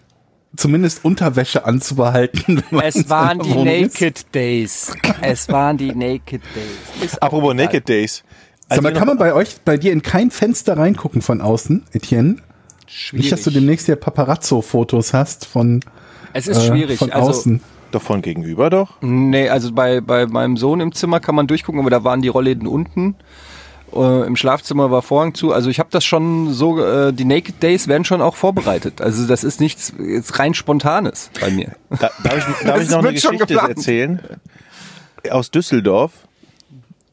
zumindest Unterwäsche anzubehalten? es waren die Wohnung ist? Naked Days. Es waren die Naked Days. Ist Apropos. Naked Days. Sag mal, Also kann man bei euch, bei dir in kein Fenster reingucken von außen, Etienne? Schwierig. Nicht, dass du demnächst ja Paparazzo-Fotos hast von, es ist äh, schwierig. von also, außen. Doch von gegenüber doch. Nee, also bei, bei meinem Sohn im Zimmer kann man durchgucken, aber da waren die Rollläden unten. Äh, Im Schlafzimmer war Vorhang zu. Also ich habe das schon so, äh, die Naked Days werden schon auch vorbereitet. Also das ist nichts jetzt rein Spontanes bei mir. Da, darf ich, darf ich noch eine Geschichte erzählen? Aus Düsseldorf.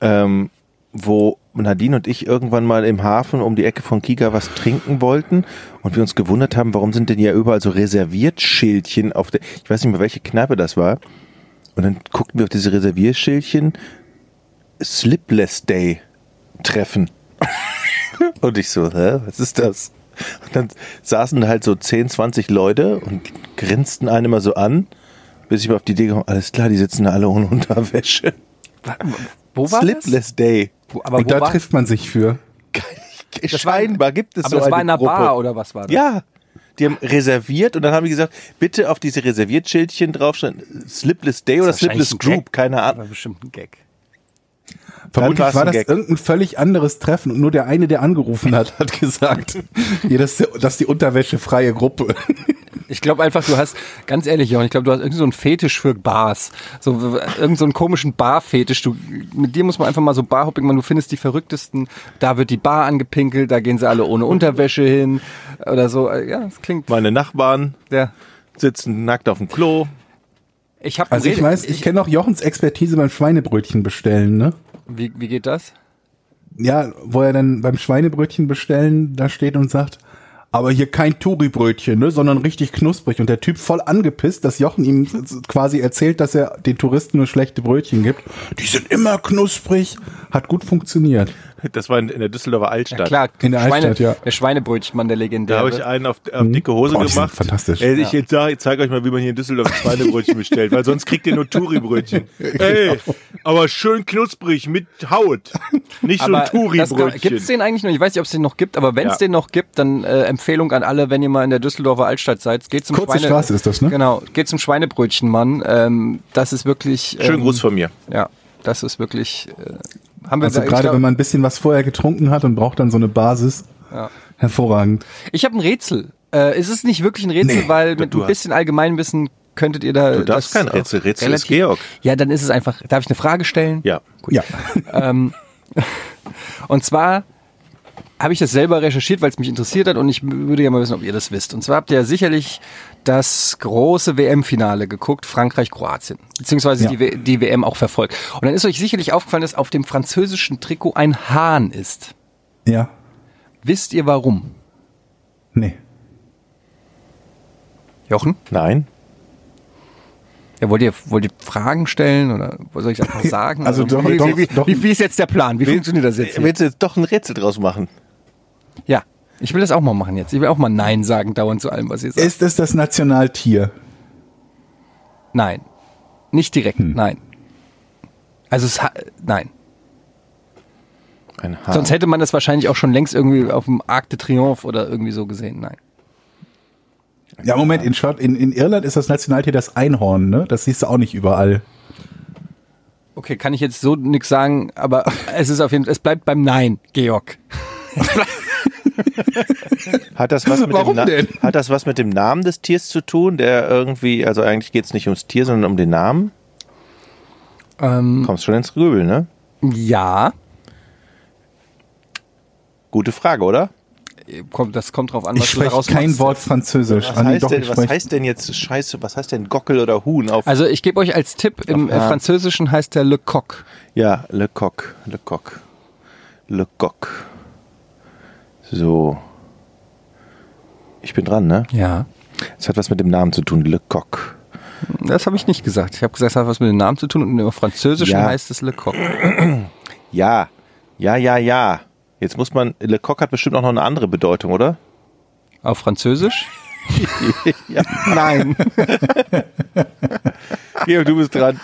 ähm, wo Nadine und ich irgendwann mal im Hafen um die Ecke von Kika was trinken wollten und wir uns gewundert haben, warum sind denn hier überall so Reserviertschildchen auf der, ich weiß nicht mehr, welche Kneipe das war. Und dann guckten wir auf diese Reservierschildchen, Slipless Day Treffen. und ich so, hä, was ist das? Und dann saßen halt so 10, 20 Leute und grinsten einen immer so an, bis ich mal auf die Idee gekommen, alles klar, die sitzen da alle ohne Unterwäsche. Wo war Slipless Day. das? Wo, aber Und wo da war, trifft man sich für. Scheinbar gibt es aber so das eine war in einer Gruppe. Bar oder was war das? Ja. Die haben reserviert und dann haben die gesagt, bitte auf diese Reserviertschildchen draufstehen, Slipless Day oder Das Slipless Group, keine Das Ahnung. war bestimmt ein Gag. Vermutlich war das Gag. irgendein völlig anderes Treffen und nur der eine, der angerufen hat, hat gesagt, ja, das, ist, das ist die unterwäschefreie Gruppe. Ich glaube einfach, du hast, ganz ehrlich, Jochen, ich glaube, du hast irgendwie so einen Fetisch für Bars. So, irgend so einen komischen Bar-Fetisch. Du, mit dir muss man einfach mal so Barhopping machen. Du findest die verrücktesten. Da wird die Bar angepinkelt, da gehen sie alle ohne Unterwäsche hin. Oder so. Ja, das klingt, Meine Nachbarn ja. sitzen nackt auf dem Klo. Ich habe Also ich weiß, ich kenne auch Jochens Expertise beim Schweinebrötchen bestellen, ne? Wie, wie geht das? Ja, wo er dann beim Schweinebrötchen bestellen da steht und sagt, aber hier kein Touri-Brötchen, ne, sondern richtig knusprig. Und der Typ voll angepisst, dass Jochen ihm quasi erzählt, dass er den Touristen nur schlechte Brötchen gibt. Die sind immer knusprig. Hat gut funktioniert. Das war in, in der Düsseldorfer Altstadt. Ja, klar, In der Schweine, Altstadt, ja. der Schweinebrötchenmann, der Da legendäre. habe ich einen auf, auf dicke Hose Boah, gemacht. fantastisch. Ey, ich jetzt ich zeige euch mal, wie man hier in Düsseldorf Schweinebrötchen bestellt, weil sonst kriegt ihr nur Touri-Brötchen. Ey, aber schön knusprig mit Haut. Nicht so ein Touri-Brötchen. Gibt es den eigentlich noch? Ich weiß nicht, ob es den noch gibt, aber wenn es Ja. den noch gibt, dann äh, Empfehlung an alle, wenn ihr mal in der Düsseldorfer Altstadt seid, geht zum Kurze Straße ist das, ne? Genau, geht zum Schweinebrötchenmann. Ähm, das ist wirklich. Ähm, Schönen Gruß von mir. Ja, das ist wirklich. Äh, haben wir Also gerade glaub- wenn man ein bisschen was vorher getrunken hat und braucht dann so eine Basis. Ja. Hervorragend. Ich habe ein Rätsel. Äh, es ist nicht wirklich ein Rätsel, Nee, weil mit du ein bisschen Allgemeinwissen könntet ihr da. Du darfst das kein Rätsel. Rätsel ist relativ- Georg. Ja, dann ist es einfach. Darf ich eine Frage stellen? Ja. Ja. Ähm, und zwar habe ich das selber recherchiert, weil es mich interessiert hat und ich würde ja mal wissen, ob ihr das wisst. Und zwar habt ihr ja sicherlich das große WM-Finale geguckt, Frankreich-Kroatien, beziehungsweise Ja. die, die WM auch verfolgt. Und dann ist euch sicherlich aufgefallen, dass auf dem französischen Trikot ein Hahn ist. Ja. Wisst ihr warum? Nee. Jochen? Nein. Ja, wollt ihr, wollt ihr Fragen stellen oder soll ich einfach sagen? Also doch- wie, doch- wie, doch. wie, wie ist jetzt der Plan? Wie funktioniert das jetzt? Hier? Willst du jetzt doch ein Rätsel draus machen? Ja, ich will das auch mal machen jetzt. Ich will auch mal Nein sagen dauernd zu allem, was ihr sagt. Ist es das Nationaltier? Nein. Nicht direkt, Hm. nein. Also es nein. Ein Hahn. Sonst hätte man das wahrscheinlich auch schon längst irgendwie auf dem Arc de Triomphe oder irgendwie so gesehen. Nein. Ja, Moment, in, Schott, in, in Irland ist das Nationaltier das Einhorn, ne? Das siehst du auch nicht überall. Okay, kann ich jetzt so nix sagen, aber es ist auf jeden Fall, es bleibt beim Nein, Georg. Hat das, was mit Warum dem Na- denn? hat das was mit dem Namen des Tiers zu tun, der irgendwie, also eigentlich geht es nicht ums Tier, sondern um den Namen? Ähm, Kommst schon ins Grübeln, ne? ja, Gute Frage, oder? kommt, das kommt drauf an, was Ich du spreche daraus kein machst. Wort Französisch. Was, Ah, nee, heißt, doch, denn, was heißt denn jetzt Scheiße, was heißt denn Gockel oder Huhn auf Also ich gebe euch als Tipp, im Ja. Französischen heißt der Le Coq. Ja, Le Coq, Le Coq. Le Coq. So. Ich bin dran, ne? Ja. Es hat was mit dem Namen zu tun, Le Coq. Das habe ich nicht gesagt. Ich habe gesagt, es hat was mit dem Namen zu tun und im Französischen Ja. heißt es Le Coq. Ja, ja, ja, ja. Jetzt muss man, Le Coq hat bestimmt auch noch eine andere Bedeutung, oder? Auf Französisch? ja. Nein. Georg, du bist dran.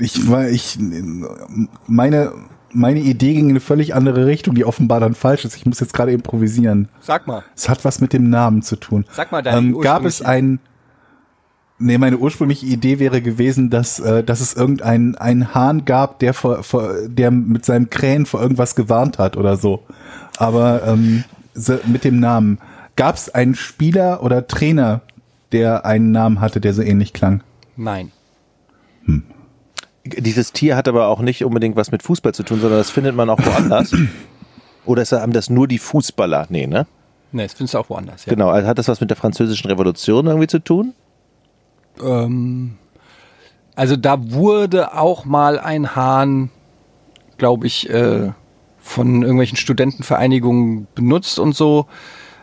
Ich war, ich, meine, meine Idee ging in eine völlig andere Richtung, die offenbar dann falsch ist. Ich muss jetzt gerade improvisieren. Sag mal. Es hat was mit dem Namen zu tun. Sag mal deine ähm, Gab es ein, nee, meine ursprüngliche Idee wäre gewesen, dass, äh, dass es irgendeinen einen Hahn gab, der vor, vor, der mit seinem Krähen vor irgendwas gewarnt hat oder so. Aber ähm, mit dem Namen. Gab es einen Spieler oder Trainer, der einen Namen hatte, der so ähnlich klang? Nein. Dieses Tier hat aber auch nicht unbedingt was mit Fußball zu tun, sondern das findet man auch woanders. Oder ist, haben das nur die Fußballer? Nee, ne? Nee, das findest du auch woanders. Ja. Genau. Also hat das was mit der französischen Revolution irgendwie zu tun? Ähm, Also da wurde auch mal ein Hahn, glaube ich, äh, von irgendwelchen Studentenvereinigungen benutzt und so.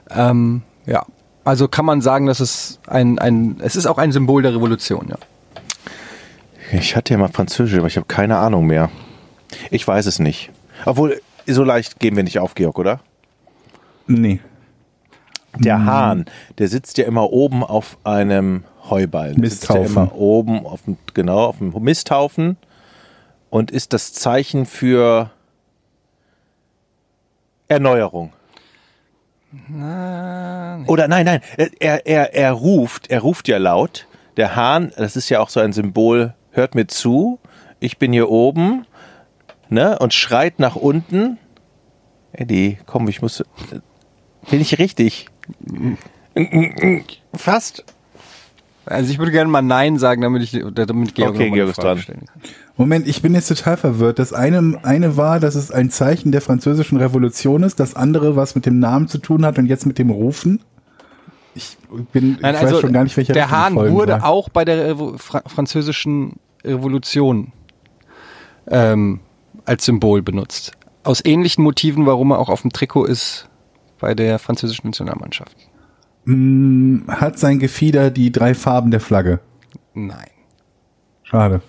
Ähm, ja, also kann man sagen, dass es ein, ein, es ist auch ein Symbol der Revolution, ja. Ich hatte ja mal Französisch, aber ich habe keine Ahnung mehr. Ich weiß es nicht. Obwohl, so leicht geben wir nicht auf, Georg, oder? Nee. Der Hahn, der sitzt ja immer oben auf einem Heuballen. Der sitzt ja Misthaufen. immer oben auf dem, genau, auf dem Misthaufen und ist das Zeichen für Erneuerung. Oder nein, nein, er, er, er ruft, er ruft ja laut. Der Hahn, das ist ja auch so ein Symbol, hört mir zu, ich bin hier oben, ne, und schreit nach unten. Eddie, komm, ich muss, bin ich richtig? Fast. Also ich würde gerne mal Nein sagen, damit ich damit Georg Okay, Georg ist dran. Moment, ich bin jetzt total verwirrt. Das eine, eine war, dass es ein Zeichen der französischen Revolution ist, das andere was mit dem Namen zu tun hat und jetzt mit dem Rufen. Ich bin, Nein, ich also weiß schon gar nicht, welcher der Hahn wurde soll. auch bei der Fra französischen Revolution ähm, als Symbol benutzt. Aus ähnlichen Motiven, warum er auch auf dem Trikot ist bei der französischen Nationalmannschaft. Hm, Hat sein Gefieder die drei Farben der Flagge? Nein. Schade.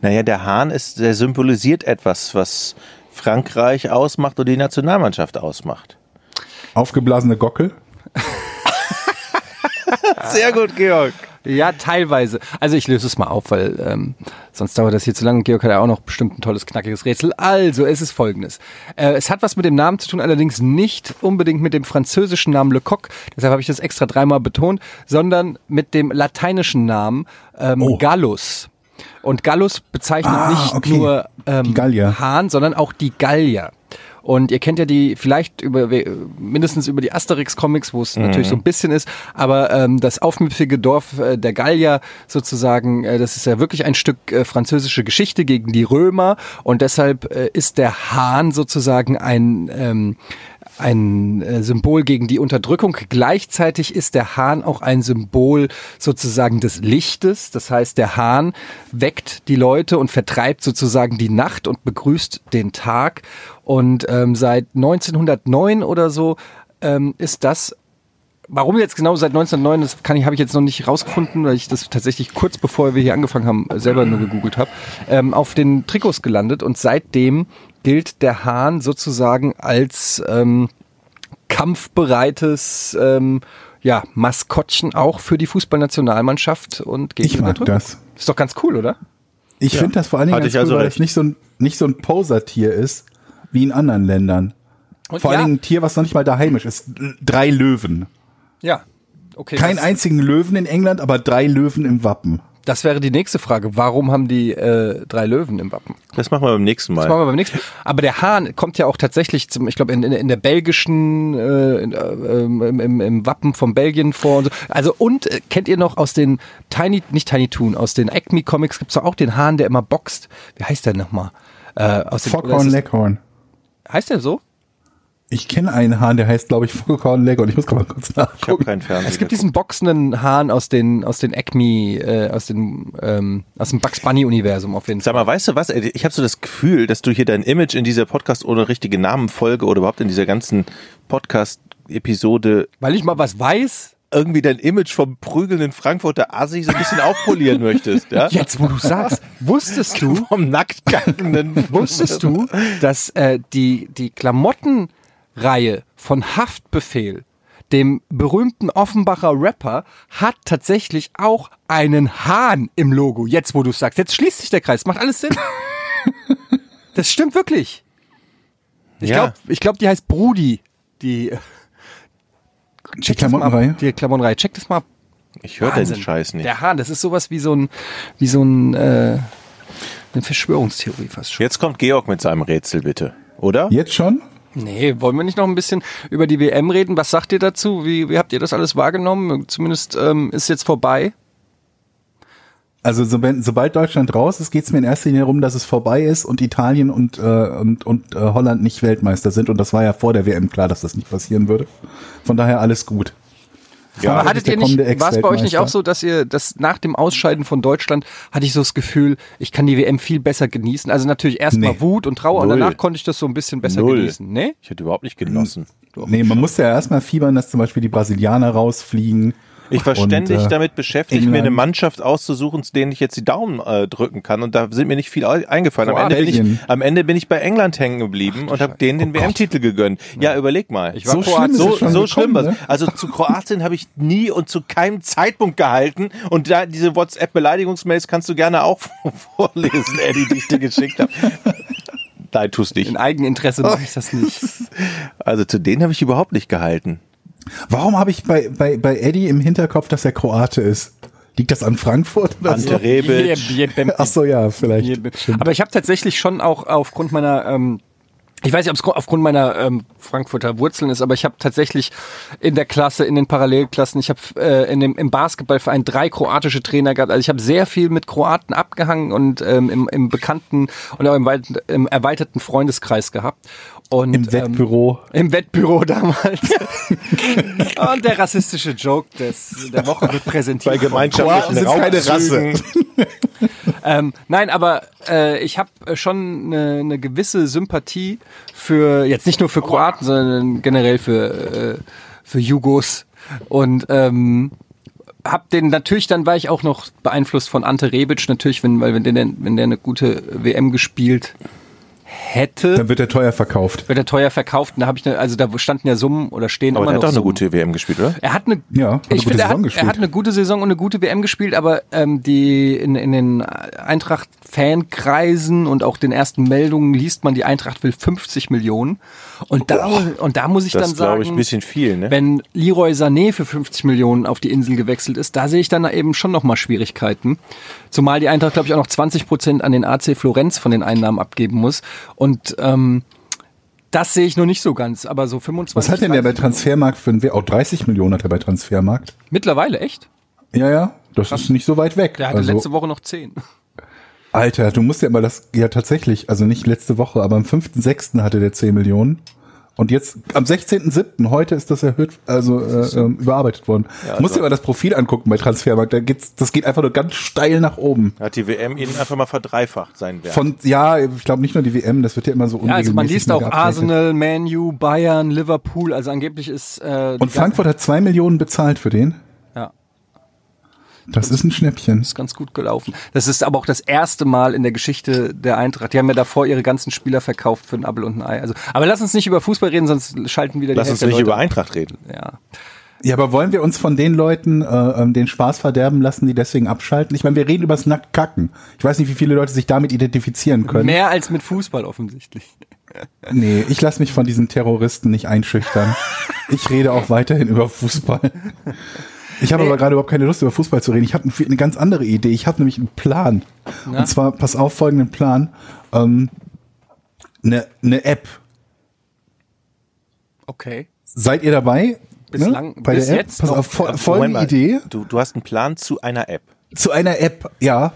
Naja, der Hahn ist, der symbolisiert etwas, was Frankreich ausmacht und die Nationalmannschaft ausmacht. Aufgeblasene Gockel? Sehr gut, Georg. Ja, teilweise. Also ich löse es mal auf, weil ähm, sonst dauert das hier zu lange. Georg hat ja auch noch bestimmt ein tolles, knackiges Rätsel. Also, es ist folgendes. Äh, es hat was mit dem Namen zu tun, allerdings nicht unbedingt mit dem französischen Namen Le Coq, deshalb habe ich das extra dreimal betont, sondern mit dem lateinischen Namen ähm, Oh. Gallus. Und Gallus bezeichnet Ah, nicht okay. nur ähm. Hahn, sondern auch die Gallier. Und ihr kennt ja die vielleicht über mindestens über die Asterix-Comics, wo es natürlich so ein bisschen ist, aber ähm, das aufmüpfige Dorf äh, der Gallier sozusagen, äh, das ist ja wirklich ein Stück äh, französische Geschichte gegen die Römer und deshalb äh, ist der Hahn sozusagen ein ähm, ein äh, Symbol gegen die Unterdrückung. Gleichzeitig ist der Hahn auch ein Symbol sozusagen des Lichtes. Das heißt, der Hahn weckt die Leute und vertreibt sozusagen die Nacht und begrüßt den Tag. Und ähm, seit 1909 oder so ähm, ist das Warum jetzt genau seit 1909, das kann ich, habe ich jetzt noch nicht rausgefunden, weil ich das tatsächlich kurz bevor wir hier angefangen haben, selber nur gegoogelt habe, ähm, auf den Trikots gelandet und seitdem gilt der Hahn sozusagen als ähm, kampfbereites ähm, ja, Maskottchen auch für die Fußballnationalmannschaft und gegen Ich mag das. Ist doch ganz cool, oder? Ich Ja. finde das vor allen Dingen Hatte ganz ich cool, also weil es nicht so ein, nicht so ein Posertier ist, wie in anderen Ländern. Und Vor ja, allen Dingen ein Tier, was noch nicht mal da heimisch ist. Drei Löwen. ja. Okay, Kein das, einzigen Löwen in England, aber drei Löwen im Wappen. das wäre die nächste Frage. Warum haben die äh, drei Löwen im Wappen? Das machen wir beim nächsten Mal. Das machen wir beim nächsten Mal. Aber der Hahn kommt ja auch tatsächlich zum, ich glaube, in, in, in der belgischen, äh, in, äh, im, im, im Wappen von Belgien vor und so. Also und äh, kennt ihr noch aus den Tiny, nicht Tiny Toon, aus den Acme Comics gibt's doch auch den Hahn, der immer boxt. Wie heißt der nochmal? Äh, aus Foghorn es- Leghorn. Heißt der so? Ich kenne einen Hahn, der heißt, glaube ich, Foghorn Leghorn. Ich muss gerade mal kurz Ich habe nachgucken. keinen Fernseher. Es gibt diesen boxenden Hahn aus den aus den Acme, äh, aus den ähm, aus dem Bugs Bunny Universum auf jeden Fall. Sag mal, weißt du was? Ich habe so das Gefühl, dass du hier dein Image in dieser Podcast ohne richtige Namenfolge oder überhaupt in dieser ganzen Podcast-Episode Weil ich mal was weiß. Irgendwie dein Image vom prügelnden Frankfurter Assi so ein bisschen aufpolieren möchtest. Ja? Jetzt, wo du sagst, wusstest du, Vom nacktgackenden. Wusstest du, dass äh, die, die Klamottenreihe von Haftbefehl, dem berühmten Offenbacher Rapper, hat tatsächlich auch einen Hahn im Logo. Jetzt, wo du sagst. Jetzt schließt sich der Kreis. Macht alles Sinn. Das stimmt wirklich. Ich Ja. glaube, ich glaub, die heißt Brudi. Die, Die Check das mal. Klamottenreihe? Die Klamottenreihe. Check das mal ab. Ich höre den. Scheiß nicht. Der Hahn, das ist sowas wie so ein, wie so ein, äh, eine Verschwörungstheorie fast schon. Jetzt kommt Georg mit seinem Rätsel, bitte. Oder? Jetzt schon? Nee, wollen wir nicht noch ein bisschen über die WM reden? Was sagt ihr dazu? Wie, wie habt ihr das alles wahrgenommen? Zumindest ähm, ist jetzt vorbei. Also so, wenn, sobald Deutschland raus ist, geht es mir in erster Linie darum, dass es vorbei ist und Italien und, äh, und, und äh, Holland nicht Weltmeister sind. Und das war ja vor der WM klar, dass das nicht passieren würde. Von daher alles gut. Ja, aber das hattet ihr nicht, war es bei euch nicht auch so, dass ihr das nach dem Ausscheiden von Deutschland hatte ich so das Gefühl, ich kann die WM viel besser genießen. Also natürlich erstmal Nee. Wut und Trauer und Null. danach konnte ich das so ein bisschen besser Null. genießen. Nee? Ich hätte überhaupt nicht genossen. Nee, man musste ja erstmal fiebern, dass zum Beispiel die Brasilianer rausfliegen. Ich war Und, ständig äh, damit beschäftigt, mir England. eine Mannschaft auszusuchen, zu denen ich jetzt die Daumen äh, drücken kann. Und da sind mir nicht viel ei- eingefallen. Am Ende, bin ich, am Ende bin ich bei England hängen geblieben und habe denen den WM-Titel gegönnt. Ja, überleg mal. Ich war So schlimm ist so, es schon so schlimm gekommen, was. ne? Also zu Kroatien habe ich nie und zu keinem Zeitpunkt gehalten. Und da diese WhatsApp-Beleidigungsmails kannst du gerne auch vorlesen, Eddie, die ich dir geschickt habe. Nein, tust nicht. In Eigeninteresse mache ich das nicht. Also zu denen habe ich überhaupt nicht gehalten. Warum habe ich bei, bei, bei Eddie im Hinterkopf, dass er Kroate ist? Liegt das an Frankfurt oder so? Ante Rebic. Ach so, ja, vielleicht. Aber ich habe tatsächlich schon auch aufgrund meiner, ähm, ich weiß nicht, ob es aufgrund meiner ähm, Frankfurter Wurzeln ist, aber ich habe tatsächlich in der Klasse, in den Parallelklassen, ich habe äh, in dem im Basketballverein drei kroatische Trainer gehabt. Also ich habe sehr viel mit Kroaten abgehangen und ähm, im, im bekannten und auch im, im erweiterten Freundeskreis gehabt. Und, Im Wettbüro. Ähm, Im Wettbüro damals. und der rassistische Joke des, der Woche wird präsentiert. Bei gemeinschaftlichen sind keine Raubzügen. ähm, nein, aber äh, ich habe schon eine, eine gewisse Sympathie für, jetzt nicht nur für Kroaten, sondern generell für, äh, für Jugos. Und ähm, hab den natürlich, dann war ich auch noch beeinflusst von Ante Rebic, natürlich, wenn, weil wenn der, wenn der eine gute WM gespielt hätte, Dann wird er teuer verkauft. wird er teuer verkauft. Und Da habe ich eine, also da standen ja Summen oder stehen Aber immer noch hat doch eine gute WM gespielt, oder? Er hat eine, Ja, hat eine ich gute finde, er, Saison hat, gespielt. er hat eine gute Saison und eine gute WM gespielt, aber ähm, die in, in den Eintracht-Fankreisen und auch den ersten Meldungen liest man, die Eintracht will 50 Millionen. Und da, und da muss ich Das dann sagen, ich, ein bisschen viel, ne? wenn Leroy Sané für 50 Millionen auf die Insel gewechselt ist, da sehe ich dann eben schon nochmal Schwierigkeiten. Zumal die Eintracht, glaube ich, auch noch 20 Prozent an den AC Florenz von den Einnahmen abgeben muss. Und ähm, das sehe ich noch nicht so ganz, aber so 25. Was hat denn der bei 30 Transfermarkt für ein Wert? Auch 30 Millionen hat er bei Transfermarkt. Mittlerweile, echt? Ja, ja, das ist nicht so weit weg. Der hatte also, letzte Woche noch 10. Alter, du musst ja mal das, ja tatsächlich, also nicht letzte Woche, aber am 5.6. hatte der 10 Millionen. Und jetzt am 16.7., heute ist das erhöht, also äh, ähm, überarbeitet worden. also musst dir mal das Profil angucken bei Transfermarkt, da geht's, das geht einfach nur ganz steil nach oben. Hat die WM ihn einfach mal verdreifacht, sein Wert. Von, ja, ich glaube nicht nur die WM, das wird ja immer so Ja, also man unregelmäßig liest auch. Arsenal, Man U, Bayern, Liverpool, also angeblich ist äh, Und Frankfurt hat zwei Millionen bezahlt für den. Das ist ein Schnäppchen. ist ganz gut gelaufen. Das ist aber auch das erste Mal in der Geschichte der Eintracht. Die haben ja davor ihre ganzen Spieler verkauft für ein Apfel und ein Ei. Also, aber lass uns nicht über Fußball reden, sonst schalten wieder die Lass uns Hälfte nicht der über Leute. Eintracht reden. Ja. Ja, aber wollen wir uns von den Leuten äh, ähm, den Spaß verderben lassen, die deswegen abschalten? Ich meine, wir reden übers Nacktkacken. Ich weiß nicht, wie viele Leute sich damit identifizieren können. Mehr als mit Fußball offensichtlich. Nee, ich lasse mich von diesen Terroristen nicht einschüchtern. Ich rede auch weiterhin über Fußball. Ich habe Nee. aber gerade überhaupt keine Lust, über Fußball zu reden. Ich habe eine, ganz andere Idee. Ich habe nämlich einen Plan. Na? Und zwar, pass auf, folgenden Plan. Ähm, eine, eine App. Okay. Seid ihr dabei? Bislang- Bei bis der App? jetzt Pass noch. auf, fol folgende mal. Idee. Du, du hast einen Plan zu einer App. Zu einer App, ja.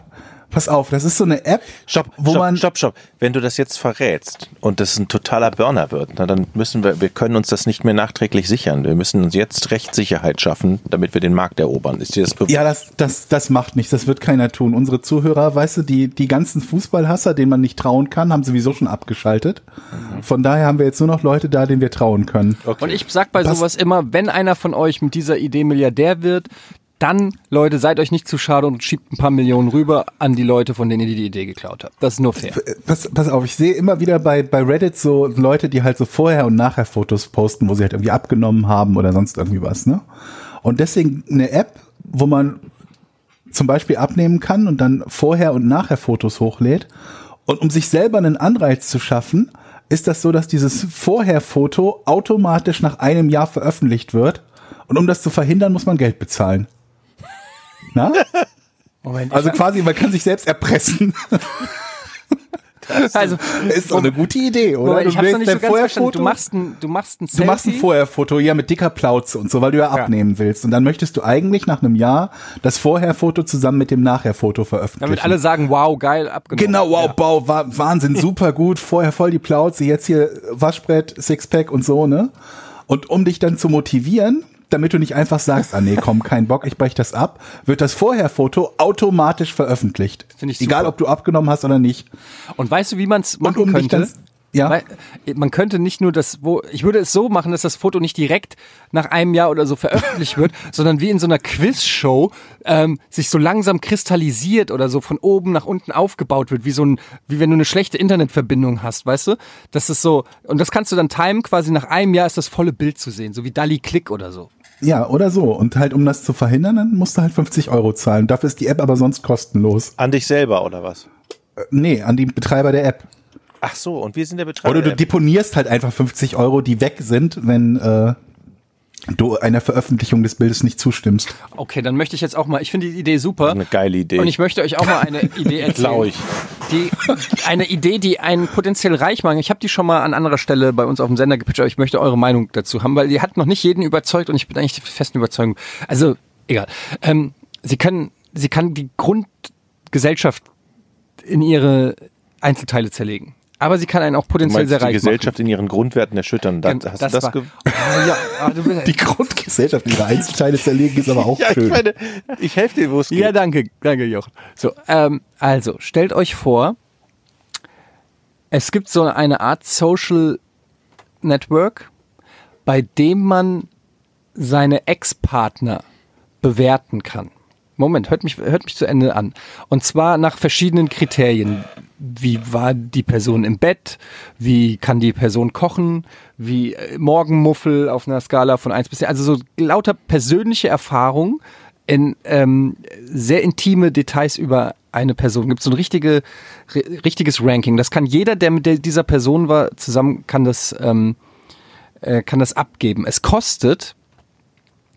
Pass auf, das ist so eine App, Stopp, wo stopp, man stopp, stopp. Wenn du das jetzt verrätst und das ein totaler Burner wird, na, dann müssen wir, wir können uns das nicht mehr nachträglich sichern. Wir müssen uns jetzt Rechtssicherheit schaffen, damit wir den Markt erobern. Ist dir das bewusst? Ja, das, das, das macht nichts, das wird keiner tun. Unsere Zuhörer, weißt du, die, die ganzen Fußballhasser, denen man nicht trauen kann, haben sowieso schon abgeschaltet. Von daher haben wir jetzt nur noch Leute da, denen wir trauen können. Okay. Und ich sag bei Was- sowas immer, wenn einer von euch mit dieser Idee Milliardär wird, dann, Leute, seid euch nicht zu schade und schiebt ein paar Millionen rüber an die Leute, von denen ihr die Idee geklaut habt. Das ist nur fair. Pass, pass auf, ich sehe immer wieder bei, bei Reddit so Leute, die halt so vorher und nachher Fotos posten, wo sie halt irgendwie abgenommen haben oder sonst irgendwie was, ne? Und deswegen eine App, wo man zum Beispiel abnehmen kann und dann vorher und nachher Fotos hochlädt. Und um sich selber einen Anreiz zu schaffen, ist das so, dass dieses Vorher-Foto automatisch nach einem Jahr veröffentlicht wird. Und um das zu verhindern, muss man Geld bezahlen. Na? Moment, Also quasi, man kann sich selbst erpressen. also, Ist doch eine gute Idee, oder? Moment, ich hab's noch nicht so ganz verstanden. Du machst ein, du machst ein Du machst ein Selfie. Vorherfoto, ja, mit dicker Plauze und so, weil du ja, abnehmen willst. Und dann möchtest du eigentlich nach einem Jahr das Vorherfoto zusammen mit dem Nachherfoto veröffentlichen. Damit alle sagen, wow, geil, abgenommen. Genau, wow, Ja. Bau, wa Wahnsinn, super gut, vorher voll die Plauze, jetzt hier Waschbrett, Sixpack und so, ne? Und um dich dann zu motivieren, damit du nicht einfach sagst, ah nee, komm, kein Bock, ich brech das ab, wird das Vorherfoto automatisch veröffentlicht. Finde ich Egal, super. ob du abgenommen hast oder nicht. Und weißt du, wie man es machen um dich könnte? dann- ja. Weil, äh, man könnte nicht nur das, wo ich würde es so machen, dass das Foto nicht direkt nach einem Jahr oder so veröffentlicht wird, sondern wie in so einer Quizshow ähm, sich so langsam kristallisiert oder so von oben nach unten aufgebaut wird, wie so ein, wie wenn du eine schlechte Internetverbindung hast, weißt du? Das ist so und das kannst du dann timen. Quasi nach einem Jahr ist das volle Bild zu sehen, so wie Dali Click oder so. Ja, oder so. Und halt, um das zu verhindern, dann musst du halt 50 Euro zahlen. Dafür ist die App aber sonst kostenlos. An dich selber oder was? Äh, Nee, an die Betreiber der App. Ach so, und wir sind der Betreiber. Oder du deponierst halt einfach 50 Euro, die weg sind, wenn äh, du einer Veröffentlichung des Bildes nicht zustimmst. Okay, dann möchte ich jetzt auch mal. Ich finde die Idee super. Eine geile Idee. Und ich möchte euch auch mal eine Idee erzählen. Ich. Die, eine Idee, die einen potenziell reich machen. Ich habe die schon mal an anderer Stelle bei uns auf dem Sender gepitcht, aber ich möchte eure Meinung dazu haben, weil die hat noch nicht jeden überzeugt und ich bin eigentlich der festen Überzeugung. Also, egal. Ähm, sie können, sie kann die Grundgesellschaft in ihre Einzelteile zerlegen. Aber sie kann einen auch potenziell sehr die reich Gesellschaft in ihren Grundwerten erschüttern. Das, machen. hast du das war, Ah, ja, ah, du Die Grundgesellschaft ihre Einzelteile zerlegen ist aber auch ja, ich schön. meine, ich helfe dir, wo es geht. Ja, danke, danke, Jochen. So, ähm, also, stellt euch vor, es gibt so eine Art Social Network, bei dem man seine Ex-Partner bewerten kann. Moment, hört mich, hört mich zu Ende an. Und zwar nach verschiedenen Kriterien. Wie war die Person im Bett? Wie kann die Person kochen? Wie äh, Morgenmuffel auf einer Skala von 1 bis 10? Also so lauter persönliche Erfahrungen in ähm, sehr intime Details über eine Person. Gibt so ein richtige, ri- richtiges Ranking. Das kann jeder, der mit dieser Person war, zusammen kann das, ähm, äh, kann das abgeben. Es kostet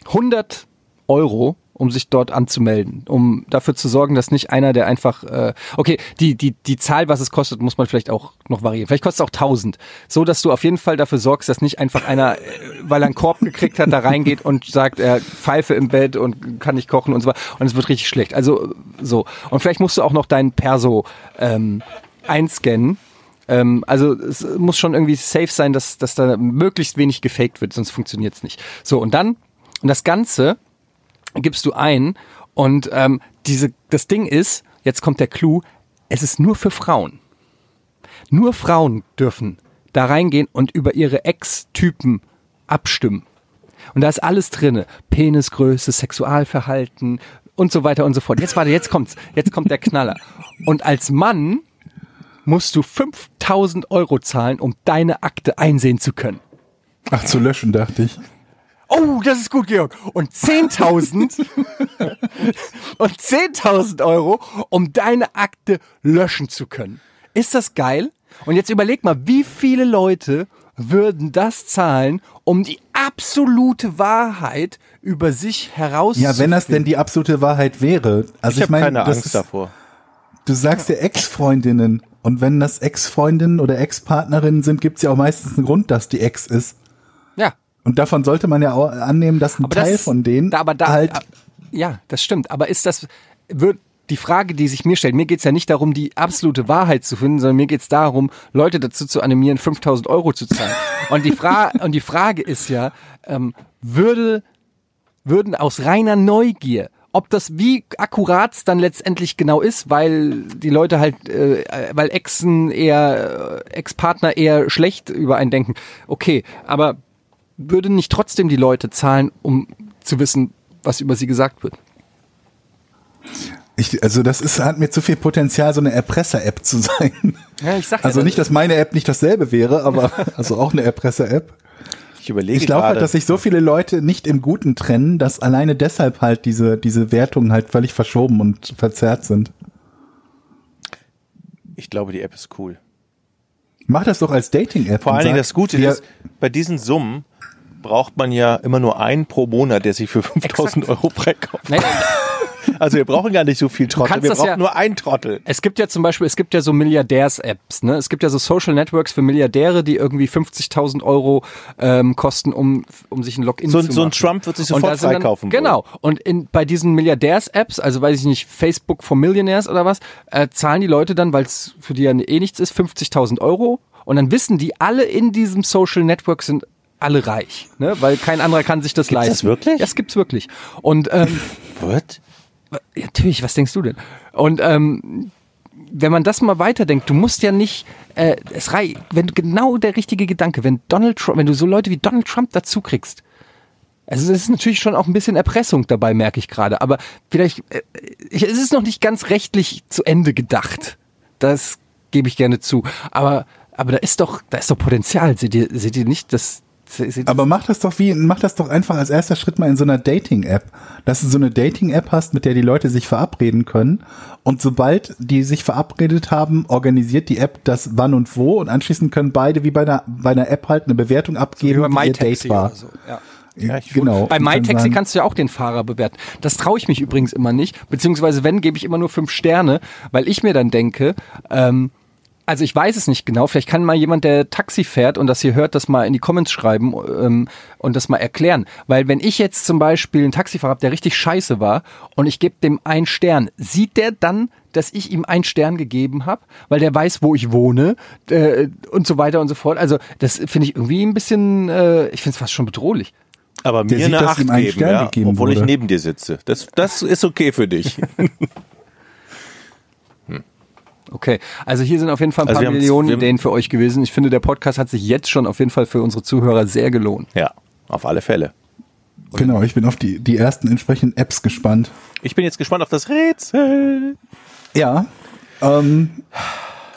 100 Euro, um sich dort anzumelden, um dafür zu sorgen, dass nicht einer, der einfach, äh, okay, die, die, die Zahl, was es kostet, muss man vielleicht auch noch variieren. Vielleicht kostet es auch 1000. So, dass du auf jeden Fall dafür sorgst, dass nicht einfach einer, äh, weil er einen Korb gekriegt hat, da reingeht und sagt, er Pfeife im Bett und kann nicht kochen und so weiter. Und es wird richtig schlecht. Also, so. Und vielleicht musst du auch noch deinen Perso, ähm, einscannen. Ähm, also es muss schon irgendwie safe sein, dass, dass da möglichst wenig gefaked wird, sonst funktioniert es nicht. So, und dann, und das Ganze gibst du ein und ähm, diese, das Ding ist, jetzt kommt der Clou, es ist nur für Frauen. Nur Frauen dürfen da reingehen und über ihre Ex-Typen abstimmen. Und da ist alles drinne. Penisgröße, Sexualverhalten und so weiter und so fort. Jetzt warte, jetzt kommt's. Jetzt kommt der Knaller. Und als Mann musst du 5000 Euro zahlen, um deine Akte einsehen zu können. Ach, zu löschen, dachte ich. Oh, das ist gut, Georg. Und 10.000 und 10.000 Euro, um deine Akte löschen zu können. Ist das geil? Und jetzt überleg mal, wie viele Leute würden das zahlen, um die absolute Wahrheit über sich herauszufinden? Ja, wenn das denn die absolute Wahrheit wäre. Also Ich ich, habe meine, keine das Angst ist, davor. du sagst ja Ex-Freundinnen. Und wenn das Ex-Freundinnen oder Ex-Partnerinnen sind, gibt's ja auch meistens einen Grund, dass die Ex ist. Ja, Und davon sollte man ja auch annehmen, dass ein aber Teil das, von denen da, aber da, halt ja, das stimmt. Aber ist das, wird die Frage, die sich mir stellt, mir geht's ja nicht darum, die absolute Wahrheit zu finden, sondern mir geht's darum, Leute dazu zu animieren, 5000 Euro zu zahlen. und, die Fra und die Frage ist ja, ähm, würde, würden aus reiner Neugier, ob das wie akkurat dann letztendlich genau ist, weil die Leute halt, äh, weil Exen eher, äh, Ex-Partner eher schlecht über einen denken. Okay, aber würden nicht trotzdem die Leute zahlen, um zu wissen, was über sie gesagt wird? Ich, also das ist, hat mir zu viel Potenzial, so eine Erpresser-App zu sein. Ja, ich sag Also ja, nicht, dass meine App nicht dasselbe wäre, aber also auch eine Erpresser-App. Ich überlege Ich glaube gerade. halt, dass sich so viele Leute nicht im Guten trennen, dass alleine deshalb halt diese, diese Wertungen halt völlig verschoben und verzerrt sind. ich glaube, die App ist cool. Mach das doch als Dating-App. Vor allen Dingen das Gute ist, bei diesen Summen braucht man ja immer nur einen pro Monat, der sich für 5000 Euro freikauft. Nee, Also wir brauchen gar nicht so viel Trottel, wir brauchen ja- nur einen Trottel. es gibt ja zum Beispiel, es gibt ja so Milliardärs-Apps, ne? Es gibt ja so Social Networks für Milliardäre, die irgendwie 50.000 Euro ähm, kosten, um, um sich ein Login So zu machen. so ein Trump wird sich sofort dann- freikaufen wollen. Genau. Und in, bei diesen Milliardärs-Apps, also weiß ich nicht, Facebook for Millionaires oder was, äh, zahlen die Leute dann, weil es für die ja eh nichts ist, 50.000 Euro. Und dann wissen die, alle in diesem Social Network sind alle reich, ne? weil kein anderer kann sich das Gibt's leisten. das wirklich? Das gibt's wirklich. Und ähm, What? natürlich, was denkst du denn? Und ähm, wenn man das mal weiterdenkt, du musst ja nicht, äh, es rei wenn du genau der richtige Gedanke, wenn Donald Trump, wenn du so Leute wie Donald Trump dazu kriegst, also es ist natürlich schon auch ein bisschen Erpressung dabei, merke ich gerade, aber vielleicht, äh, ich, es ist noch nicht ganz rechtlich zu Ende gedacht. Das gebe ich gerne zu. Aber, aber da ist doch, da ist doch Potenzial. Seht ihr, seht ihr nicht, dass Aber mach das doch wie, mach das doch einfach als erster Schritt mal in so einer Dating-App. Dass du so eine Dating-App hast, mit der die Leute sich verabreden können. Und sobald die sich verabredet haben, organisiert die App das wann und wo und anschließend können beide wie bei einer, bei einer App halt eine Bewertung abgeben, bei wie ihr MyTaxi Date war. oder so. Ja. Ja, ich genau. Bei MyTaxi kannst du ja auch den Fahrer bewerten. Das traue ich mich übrigens immer nicht. Beziehungsweise wenn, gebe ich immer nur fünf Sterne, weil ich mir dann denke, ähm, also ich weiß es nicht genau, vielleicht kann mal jemand, der Taxi fährt und das hier hört, das mal in die Comments schreiben ähm, und das mal erklären. Weil wenn ich jetzt zum Beispiel einen Taxifahrer habe, der richtig scheiße war und ich gebe dem einen Stern, sieht der dann, dass ich ihm einen Stern gegeben habe, weil der weiß, wo ich wohne äh, und so weiter und so fort. Also das finde ich irgendwie ein bisschen, äh, ich finde es fast schon bedrohlich. Aber Der mir sieht, eine Acht ihm ein geben, Stern ja, gegeben obwohl ich wurde. neben dir sitze. Das, das ist okay für dich. Okay, also hier sind auf jeden Fall ein Also paar Millionen Ideen für euch gewesen. Ich finde, der Podcast hat sich jetzt schon auf jeden Fall für unsere Zuhörer sehr gelohnt. ja, auf alle Fälle. Genau, ich bin auf die, die ersten entsprechenden Apps gespannt. Ich bin jetzt gespannt auf das Rätsel. Ja. Ähm,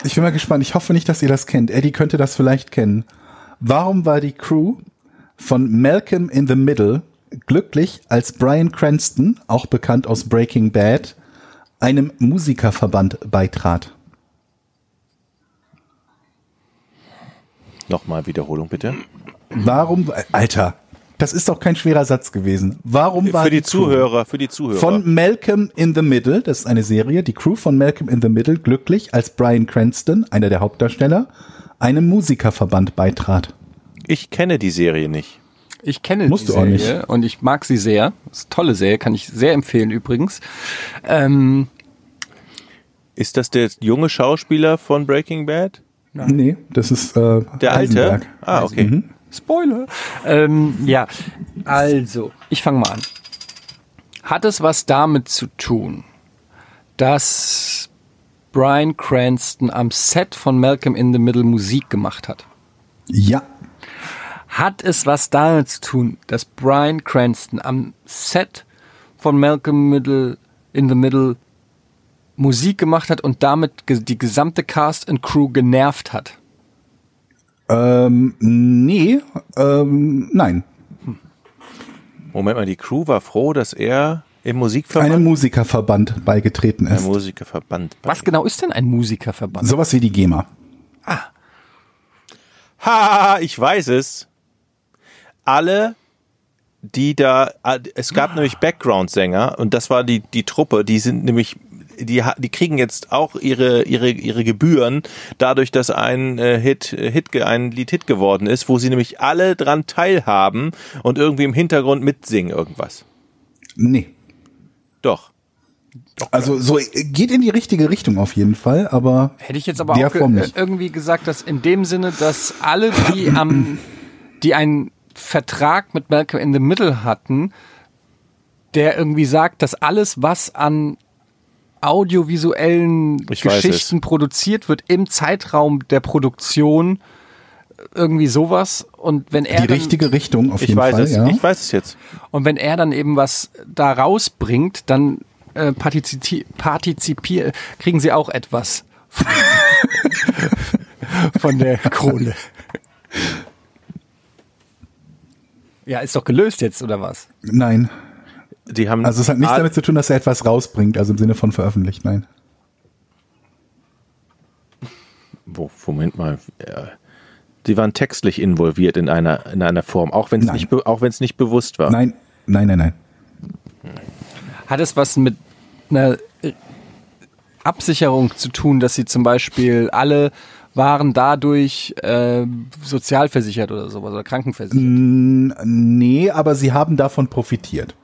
ich bin mal gespannt. Ich hoffe nicht, dass ihr das kennt. Eddie könnte das vielleicht kennen. Warum war die Crew von Malcolm in the Middle glücklich, als Brian Cranston, auch bekannt aus Breaking Bad, einem Musikerverband beitrat? Nochmal Wiederholung bitte. Warum, Alter, das ist doch kein schwerer Satz gewesen. Warum war Für die Crew Zuhörer, für die Zuhörer. Von Malcolm in the Middle, das ist eine Serie, die Crew von Malcolm in the Middle glücklich, als Brian Cranston, einer der Hauptdarsteller, einem Musikerverband beitrat. ich kenne die Serie nicht. Ich kenne Musst die du auch Serie und ich mag sie sehr. Das ist eine tolle Serie, kann ich sehr empfehlen übrigens. Ähm, Ist das der junge Schauspieler von Breaking Bad? Nee, das ist äh, Der alte? Heisenberg. Ah, okay. Spoiler. Ähm, ja, also, ich fange mal an. Hat es was damit zu tun, dass Brian Cranston am Set von Malcolm in the Middle Musik gemacht hat? Ja, Hat es was damit zu tun, dass Brian Cranston am Set von Malcolm Middle in the Middle Musik gemacht hat und damit die gesamte Cast and Crew genervt hat? ähm, nee, ähm, nein. Moment mal, die Crew war froh, dass er im Musikverband, Einem Musikerverband beigetreten ist. Musikerverband. Was genau ist denn ein Musikerverband? Sowas wie die GEMA. Ha, ich weiß es. Alle, die da, es gab nämlich Background-Sänger und das war die, die Truppe, die sind nämlich, die, die kriegen jetzt auch ihre, ihre, ihre Gebühren dadurch, dass ein äh, Hit, äh, Hit, ein Lied Hit geworden ist, wo sie nämlich alle dran teilhaben und irgendwie im Hintergrund mitsingen irgendwas. Nee. Doch. Also so äh, geht in die richtige Richtung auf jeden Fall, aber Hätte ich jetzt aber auch ge nicht. irgendwie gesagt, dass in dem Sinne, dass alle, die am, die einen Vertrag mit Malcolm in the Middle hatten, der irgendwie sagt, dass alles, was an audiovisuellen Ich Geschichten produziert wird im Zeitraum der Produktion, irgendwie sowas. Und wenn er die dann, richtige Richtung auf Ich jeden weiß Fall, es. ja. Ich weiß es jetzt. und wenn er dann eben was da rausbringt, dann äh, partizipi partizipier kriegen sie auch etwas von der Kohle. Ja, ist doch gelöst jetzt, oder was? Nein. Die haben Also es hat nichts all- damit zu tun, dass er etwas rausbringt, also im Sinne von veröffentlicht, nein. Wo, Moment mal. Sie waren textlich involviert in einer, in einer Form, auch wenn es nicht, auch wenn es nicht bewusst war. Nein, nein, nein, nein. Hat es was mit einer Absicherung zu tun, dass sie zum Beispiel alle waren dadurch äh, sozialversichert oder sowas oder krankenversichert? Nee, aber sie haben davon profitiert.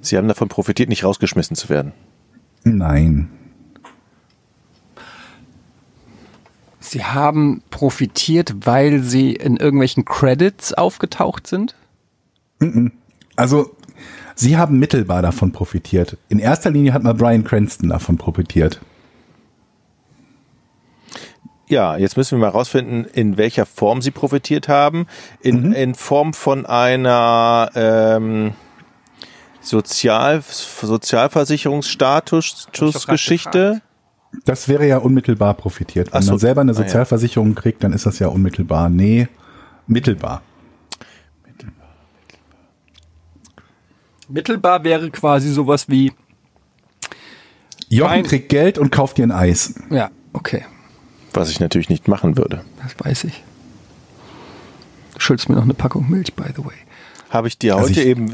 Sie haben davon profitiert, nicht rausgeschmissen zu werden. Nein. Sie haben profitiert, weil sie in irgendwelchen Credits aufgetaucht sind? Also, sie haben mittelbar davon profitiert. In erster Linie hat mal Brian Cranston davon profitiert. Ja, jetzt müssen wir mal rausfinden, in welcher Form sie profitiert haben. In, in Form von einer ähm, Sozial, Sozialversicherungsstatus doch grad Geschichte. Das wäre ja unmittelbar profitiert. Wenn so. man selber eine Ah, ja. Sozialversicherung kriegt, dann ist das ja unmittelbar. Nee, mittelbar. Mittelbar wäre quasi sowas wie, Jochen Nein. kriegt Geld und kauft dir ein Eis. ja, okay, Was ich natürlich nicht machen würde. das weiß ich. Du schuldest mir noch eine Packung Milch, by the way. Habe ich dir Also heute ich- eben.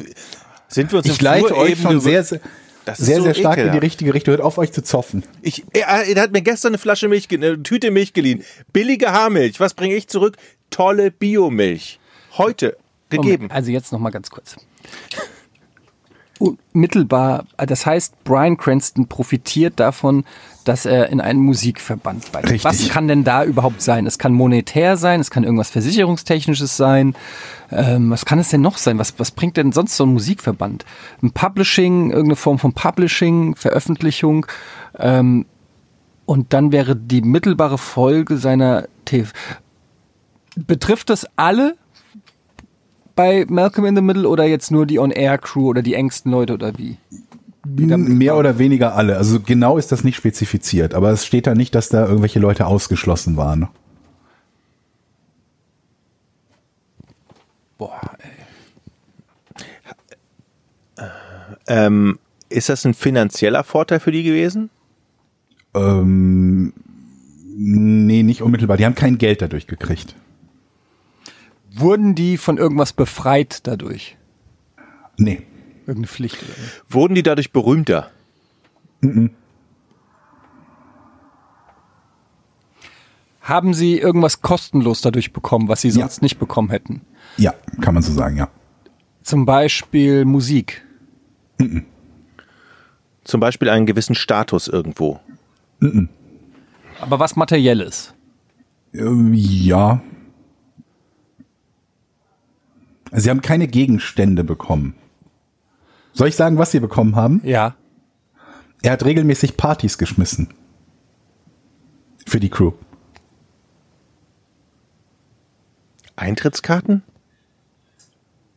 Sind wir uns Ich leite Flur euch schon sehr, sehr, sehr, so sehr stark in die ekelhaft. richtige Richtung. Hört auf, euch zu zoffen. Ich, er, er hat mir gestern eine Flasche Milch, eine Tüte Milch geliehen. Billige Haarmilch. Was bringe ich zurück? Tolle Biomilch. Heute gegeben. Moment, also jetzt noch mal ganz kurz. Unmittelbar, das heißt, Brian Cranston profitiert davon, dass er in einen Musikverband beitritt. Richtig. Was kann denn da überhaupt sein? Es kann monetär sein, es kann irgendwas Versicherungstechnisches sein. Ähm, was kann es denn noch sein? Was, was bringt denn sonst so ein Musikverband? Ein Publishing, irgendeine Form von Publishing, Veröffentlichung. Ähm, und dann wäre die mittelbare Folge seiner TV. Betrifft das alle bei Malcolm in the Middle oder jetzt nur die On-Air-Crew oder die engsten Leute oder wie? Mehr oder weniger alle. Also genau ist das nicht spezifiziert, aber es steht da nicht, dass da irgendwelche Leute ausgeschlossen waren. Boah, ey. Ähm, ist das ein finanzieller Vorteil für die gewesen? Ähm, nee, nicht unmittelbar. Die haben kein Geld dadurch gekriegt. Wurden die von irgendwas befreit dadurch? Nee. Irgendeine Pflicht oder? Wurden die dadurch berühmter? Haben sie irgendwas kostenlos dadurch bekommen, was sie Ja. sonst nicht bekommen hätten? Ja, kann man so sagen, ja. Zum Beispiel Musik. Zum Beispiel einen gewissen Status irgendwo. Aber was Materielles? Ähm, ja. Sie haben keine Gegenstände bekommen. Soll ich sagen, was sie bekommen haben? Ja. Er hat regelmäßig Partys geschmissen. Für die Crew. Eintrittskarten?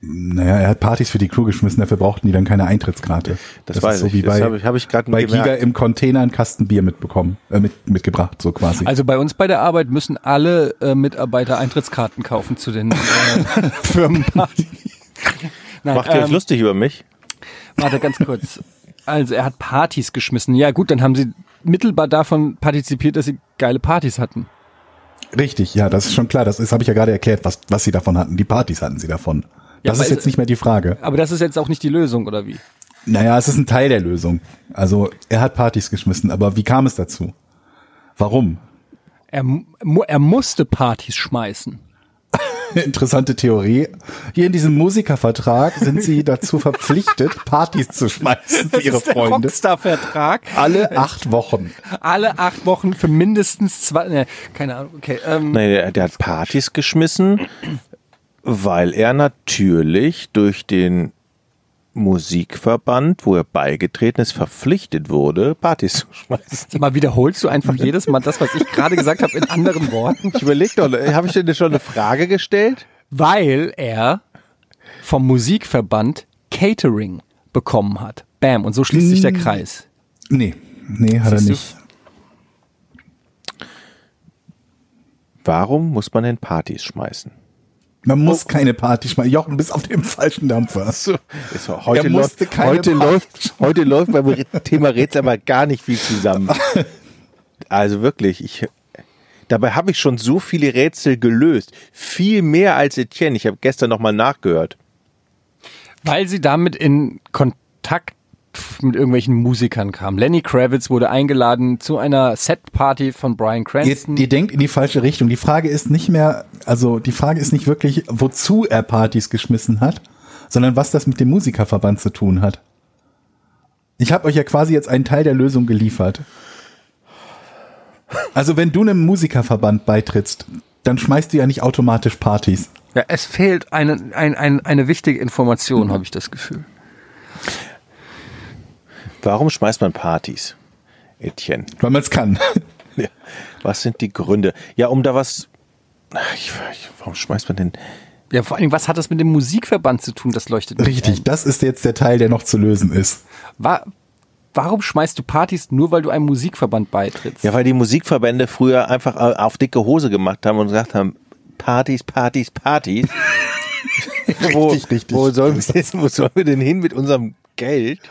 Naja, er hat Partys für die Crew geschmissen, dafür brauchten die dann keine Eintrittskarte. Das weiß ist so ich. wie Das bei, habe ich- habe ich gerade bei gemerkt. Giga im Container einen Kasten Bier mitbekommen, äh, mit, mitgebracht, so quasi. Also bei uns bei der Arbeit müssen alle äh, Mitarbeiter Eintrittskarten kaufen zu den äh, Firmenpartys. Macht ihr euch ähm, lustig über mich? Warte ganz kurz. Also er hat Partys geschmissen. Ja gut, dann haben sie mittelbar davon partizipiert, dass sie geile Partys hatten. Richtig, ja, das ist schon klar. Das ist, habe ich ja gerade erklärt, was, was sie davon hatten. Die Partys hatten sie davon. Ja, Das ist jetzt nicht mehr die Frage. Aber das ist jetzt auch nicht die Lösung, oder wie? Naja, es ist ein Teil der Lösung. Also er hat Partys geschmissen, aber wie kam es dazu? Warum? Er, mu er musste Partys schmeißen. Interessante Theorie. Hier in diesem Musikervertrag sind sie dazu verpflichtet, Partys zu schmeißen für ihre Freunde. Rockstar-Vertrag. Alle acht Wochen. Alle acht Wochen für mindestens zwei. Ne, keine Ahnung. Okay. Ähm, Nein, der, der hat Partys geschmissen, weil er natürlich durch den Musikverband, wo er beigetreten ist, verpflichtet wurde, Partys zu schmeißen. Sag mal wiederholst du einfach jedes Mal das, was ich gerade gesagt habe, in anderen Worten? Ich überleg doch, habe ich dir schon eine Frage gestellt? Weil er vom Musikverband Catering bekommen hat. Bam. Und so schließt sich der Kreis. Nee, nee, hat er Siehst du? nicht. Warum muss man denn Partys schmeißen? Man muss keine Party schmeißen. Jochen, bist auf dem falschen Dampfer. Ist heute, Er musste läuft, keine heute, Party läuft, heute läuft beim Thema Rätsel aber gar nicht viel zusammen. Also wirklich, ich, dabei habe ich schon so viele Rätsel gelöst. Viel mehr als Etienne. Ich habe gestern nochmal nachgehört. Weil sie damit in Kontakt mit irgendwelchen Musikern kam. Lenny Kravitz wurde eingeladen zu einer Set-Party von Brian Ihr, Cranston. ihr denkt in die falsche Richtung. Die Frage ist nicht mehr, also die Frage ist nicht wirklich, wozu er Partys geschmissen hat, sondern was das mit dem Musikerverband zu tun hat. Ich habe euch ja quasi jetzt einen Teil der Lösung geliefert. Also wenn du einem Musikerverband beitrittst, dann schmeißt du ja nicht automatisch Partys. Ja, es fehlt eine, ein, ein, eine wichtige Information, habe ich das Gefühl. Warum schmeißt man Partys, Etienne? Weil man es kann. Ja. Was sind die Gründe? Ja, um da was. Ich, ich, warum schmeißt man denn? Ja, vor allem, was hat das mit dem Musikverband zu tun? Das leuchtet mir Richtig, ein. das ist jetzt der Teil, der noch zu lösen ist. Wa warum schmeißt du Partys nur, weil du einem Musikverband beitrittst? Ja, weil die Musikverbände früher einfach auf dicke Hose gemacht haben und gesagt haben: Partys, Partys, Partys. wo, Richtig, richtig. Wo sollen, wir wo sollen wir denn hin mit unserem Geld?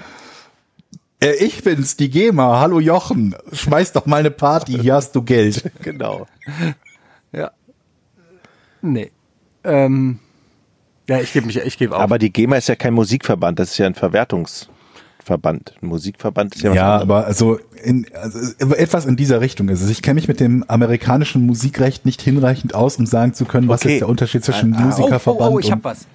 Äh, ich bin's, die GEMA. Hallo Jochen. Schmeiß doch mal eine Party, hier hast du Geld. Genau. Ja. Nee. Ähm, ja, ich gebe mich, ich gebe auf. Aber die GEMA ist ja kein Musikverband, das ist ja ein Verwertungsverband. Ein Musikverband ist ja was Ja, anderes. aber also, in, also etwas in dieser Richtung ist es. Ich kenne mich mit dem amerikanischen Musikrecht nicht hinreichend aus, um sagen zu können, was Okay. ist der Unterschied zwischen Ah, ah, Musikerverband oh, oh, oh, ich hab und was.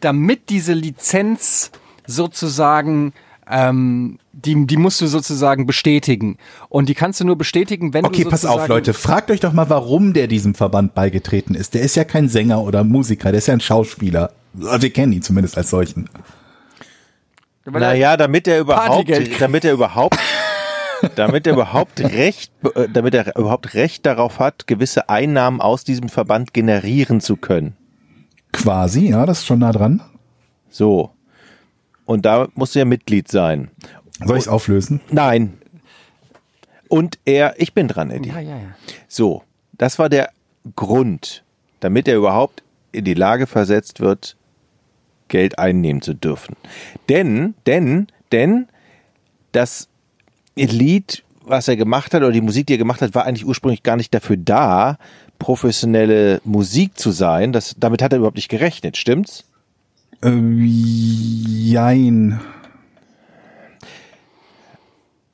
Damit diese Lizenz sozusagen, ähm, die, die musst du sozusagen bestätigen. Und die kannst du nur bestätigen, wenn Okay, du pass sozusagen... auf, Leute. Fragt euch doch mal, warum der diesem Verband beigetreten ist. Der ist ja kein Sänger oder Musiker, der ist ja ein Schauspieler. Also Wir kennen ihn zumindest als solchen. Naja, damit er überhaupt, damit er überhaupt, damit er überhaupt Recht, äh, damit er überhaupt Recht darauf hat, gewisse Einnahmen aus diesem Verband generieren zu können. Quasi, ja, das ist schon nah dran. So. Und da muss er Mitglied sein. Soll ich es auflösen? Nein. Und er, ich bin dran, Eddie. Ja, ja, ja. So, das war der Grund, damit er überhaupt in die Lage versetzt wird, Geld einnehmen zu dürfen. Denn, denn, denn das Lied, was er gemacht hat, oder die Musik, die er gemacht hat, war eigentlich ursprünglich gar nicht dafür da, professionelle Musik zu sein. Das, damit hat er überhaupt nicht gerechnet, stimmt's? Äh, jein.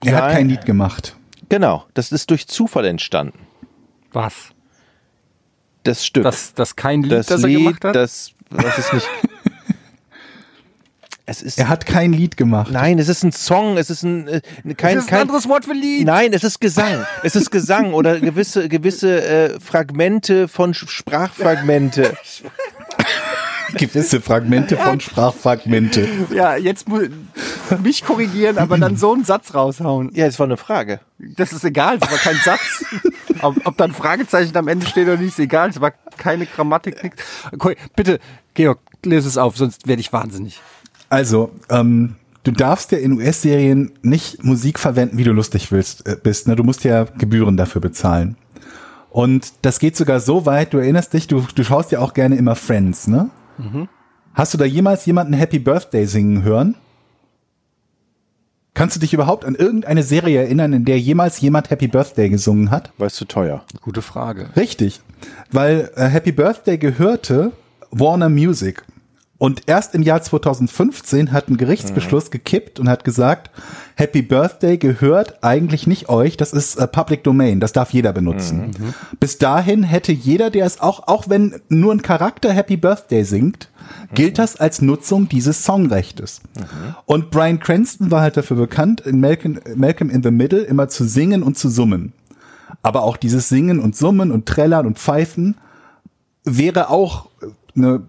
Er hat Jein. kein Lied gemacht. Genau, das ist durch Zufall entstanden. Was? Das Stück. Das, das kein Lied, das das, er Lied, gemacht hat? das, das ist nicht. es ist. Er hat kein Lied gemacht. Nein, es ist ein Song, es ist ein, äh, kein, das ist ein kein anderes Wort für Lied. Nein, es ist Gesang. Es ist Gesang oder gewisse gewisse äh, Fragmente von Sprachfragmente. Gewisse Fragmente von Sprachfragmente. Ja, jetzt muss mich korrigieren, aber dann so einen Satz raushauen. Ja, das war eine Frage. Das ist egal, es war kein Satz. Ob, ob da ein Fragezeichen am Ende steht oder nicht, ist egal. Es war keine Grammatik, nichts. Okay, bitte, Georg, lese es auf, sonst werde ich wahnsinnig. Also, ähm, du darfst ja in US-Serien nicht Musik verwenden, wie du lustig willst, äh, bist. Ne? Du musst ja Gebühren dafür bezahlen. Und das geht sogar so weit, du erinnerst dich, du, du schaust ja auch gerne immer Friends, ne? Hast du da jemals jemanden Happy Birthday singen hören? Kannst du dich überhaupt an irgendeine Serie erinnern, in der jemals jemand Happy Birthday gesungen hat? Es zu teuer? Gute Frage. Richtig, weil äh, Happy Birthday gehörte Warner Music. Und erst im Jahr 2015 hat ein Gerichtsbeschluss gekippt und hat gesagt, Happy Birthday gehört eigentlich nicht euch, das ist äh, Public Domain, das darf jeder benutzen. Bis dahin hätte jeder, der es auch, auch wenn nur ein Charakter Happy Birthday singt, gilt das als Nutzung dieses Songrechtes. Und Brian Cranston war halt dafür bekannt, in Malcolm, Malcolm in the Middle immer zu singen und zu summen. Aber auch dieses Singen und Summen und Trällern und Pfeifen wäre auch eine